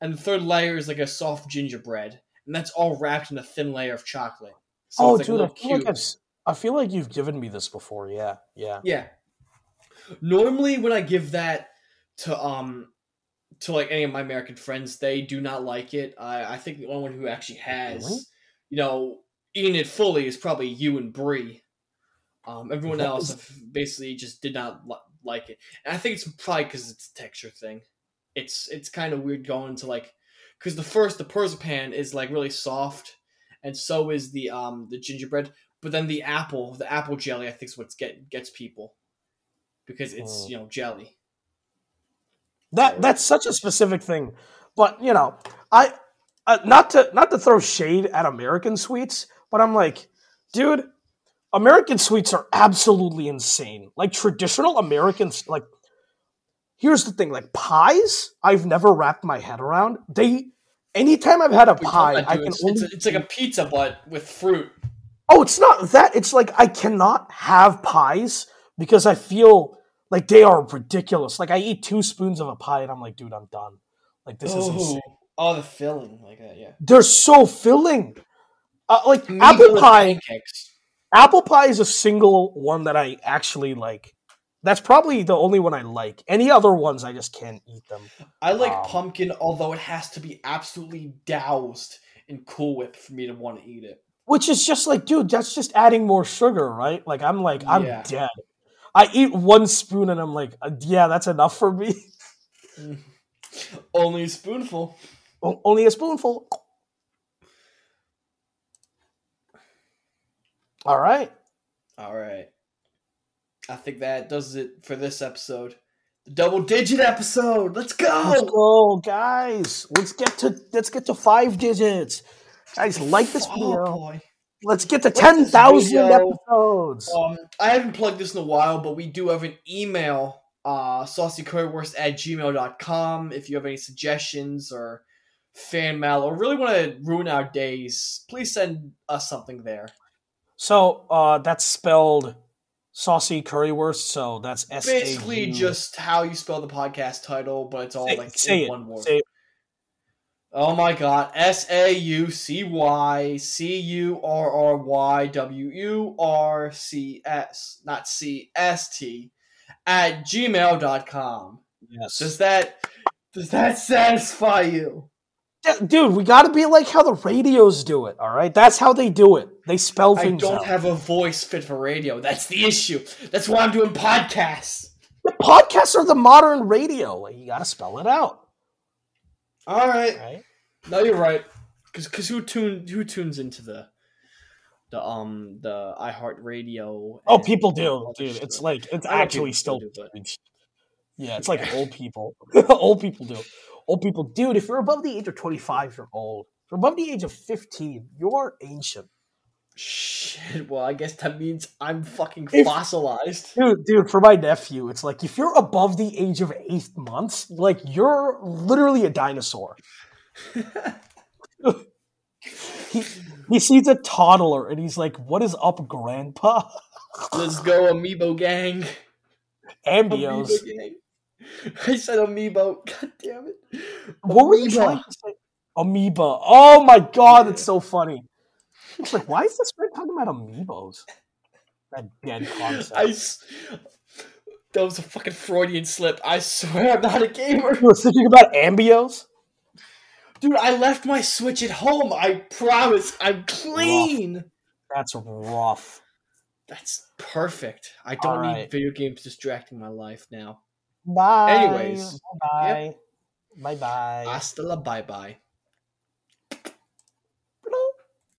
and the third layer is like a soft gingerbread, and that's all wrapped in a thin layer of chocolate. So oh, it's like dude, I feel, like. I've, I feel like you've given me this before. Yeah, yeah. Yeah. Normally, when I give that to um to like any of my American friends, they do not like it. I I think the only one who actually has, Really? you know, eaten it fully is probably you and Bree. Um, everyone What else is- basically just did not li- like it, and I think it's probably because it's a texture thing. It's it's kind of weird going to like because the first the persipan is like really soft, and so is the um the gingerbread. But then the apple, the apple jelly, I think is what get gets people because it's Mm. you know jelly. That that's such a specific thing, but you know, I uh, not to not to throw shade at American sweets, but I'm like, dude, American sweets are absolutely insane. Like traditional Americans, like here's the thing, like pies, I've never wrapped my head around. They anytime I've had a We pie, I can it's, only it's, like a pizza but with fruit. Oh, it's not that. It's like I cannot have pies because I feel like they are ridiculous. Like I eat two spoons of a pie and I'm like, dude, I'm done. Like this is insane. oh, the filling like that, yeah. They're so filling. Uh, like Meatball apple pie. pancakes. Apple pie is a single one that I actually like. That's probably the only one I like. Any other ones, I just can't eat them. I like Um, pumpkin, although it has to be absolutely doused in Cool Whip for me to want to eat it. Which is just like, dude, that's just adding more sugar, right? Like I'm like, I'm Yeah. dead. I eat one spoon and I'm like, uh, yeah, that's enough for me. Only a spoonful. O- Only a spoonful. All right. All right. I think that does it for this episode. The double digit episode. Let's Let's go. go, guys. Let's get to let's get to five digits. Guys, like this Oh, video. boy. Let's get to Like ten this thousand video. episodes. Um, I haven't plugged this in a while, but we do have an email, uh, saucycurrywurst at gmail.com. If you have any suggestions or fan mail or really want to ruin our days, please send us something there. So uh that's spelled saucy currywurst, so that's S A Basically, U- just how you spell the podcast title, but it's all say, like say one word. Oh my god. S A U C Y C U R R Y W U R C S. Not C S T. At gmail.com. Yes. Does that does that satisfy you? Dude, we gotta be like how the radios do it, all right? That's how they do it. They spell I don't out. have a voice fit for radio. That's the issue. That's why I'm doing podcasts. The podcasts are the modern radio. You gotta spell it out, All right. right? No, you're right. Cause, cause who tune who tunes into the the um the iHeartRadio? Oh, people do, dude. It's like it's I actually still do, but- Yeah, it's like old people. old people do. Old people, dude. If you're above the age of 25, you're old. If you're above the age of 15, you're ancient, Shit. Well, I guess that means I'm fucking If- fossilized. dude. Dude, for my nephew, it's like if you're above the age of eight months, like you're literally a dinosaur. He he sees a toddler and he's like, "What is up, Grandpa?" Let's go, Amiibo gang. Ambios. Amiibo gang. I said Amiibo. God damn it. What were you trying to say? Amoeba. Oh my god, it's so funny. It's like, why is this man talking about amiibos? That dead concept. I s- that was a fucking Freudian slip. I swear I'm not a gamer. You were thinking about ambios? Dude, I left my Switch at home. I promise. I'm clean. That's rough. That's perfect. I don't need video games distracting my life now. Bye. Anyways, Bye. Bye bye. Hasta la bye bye.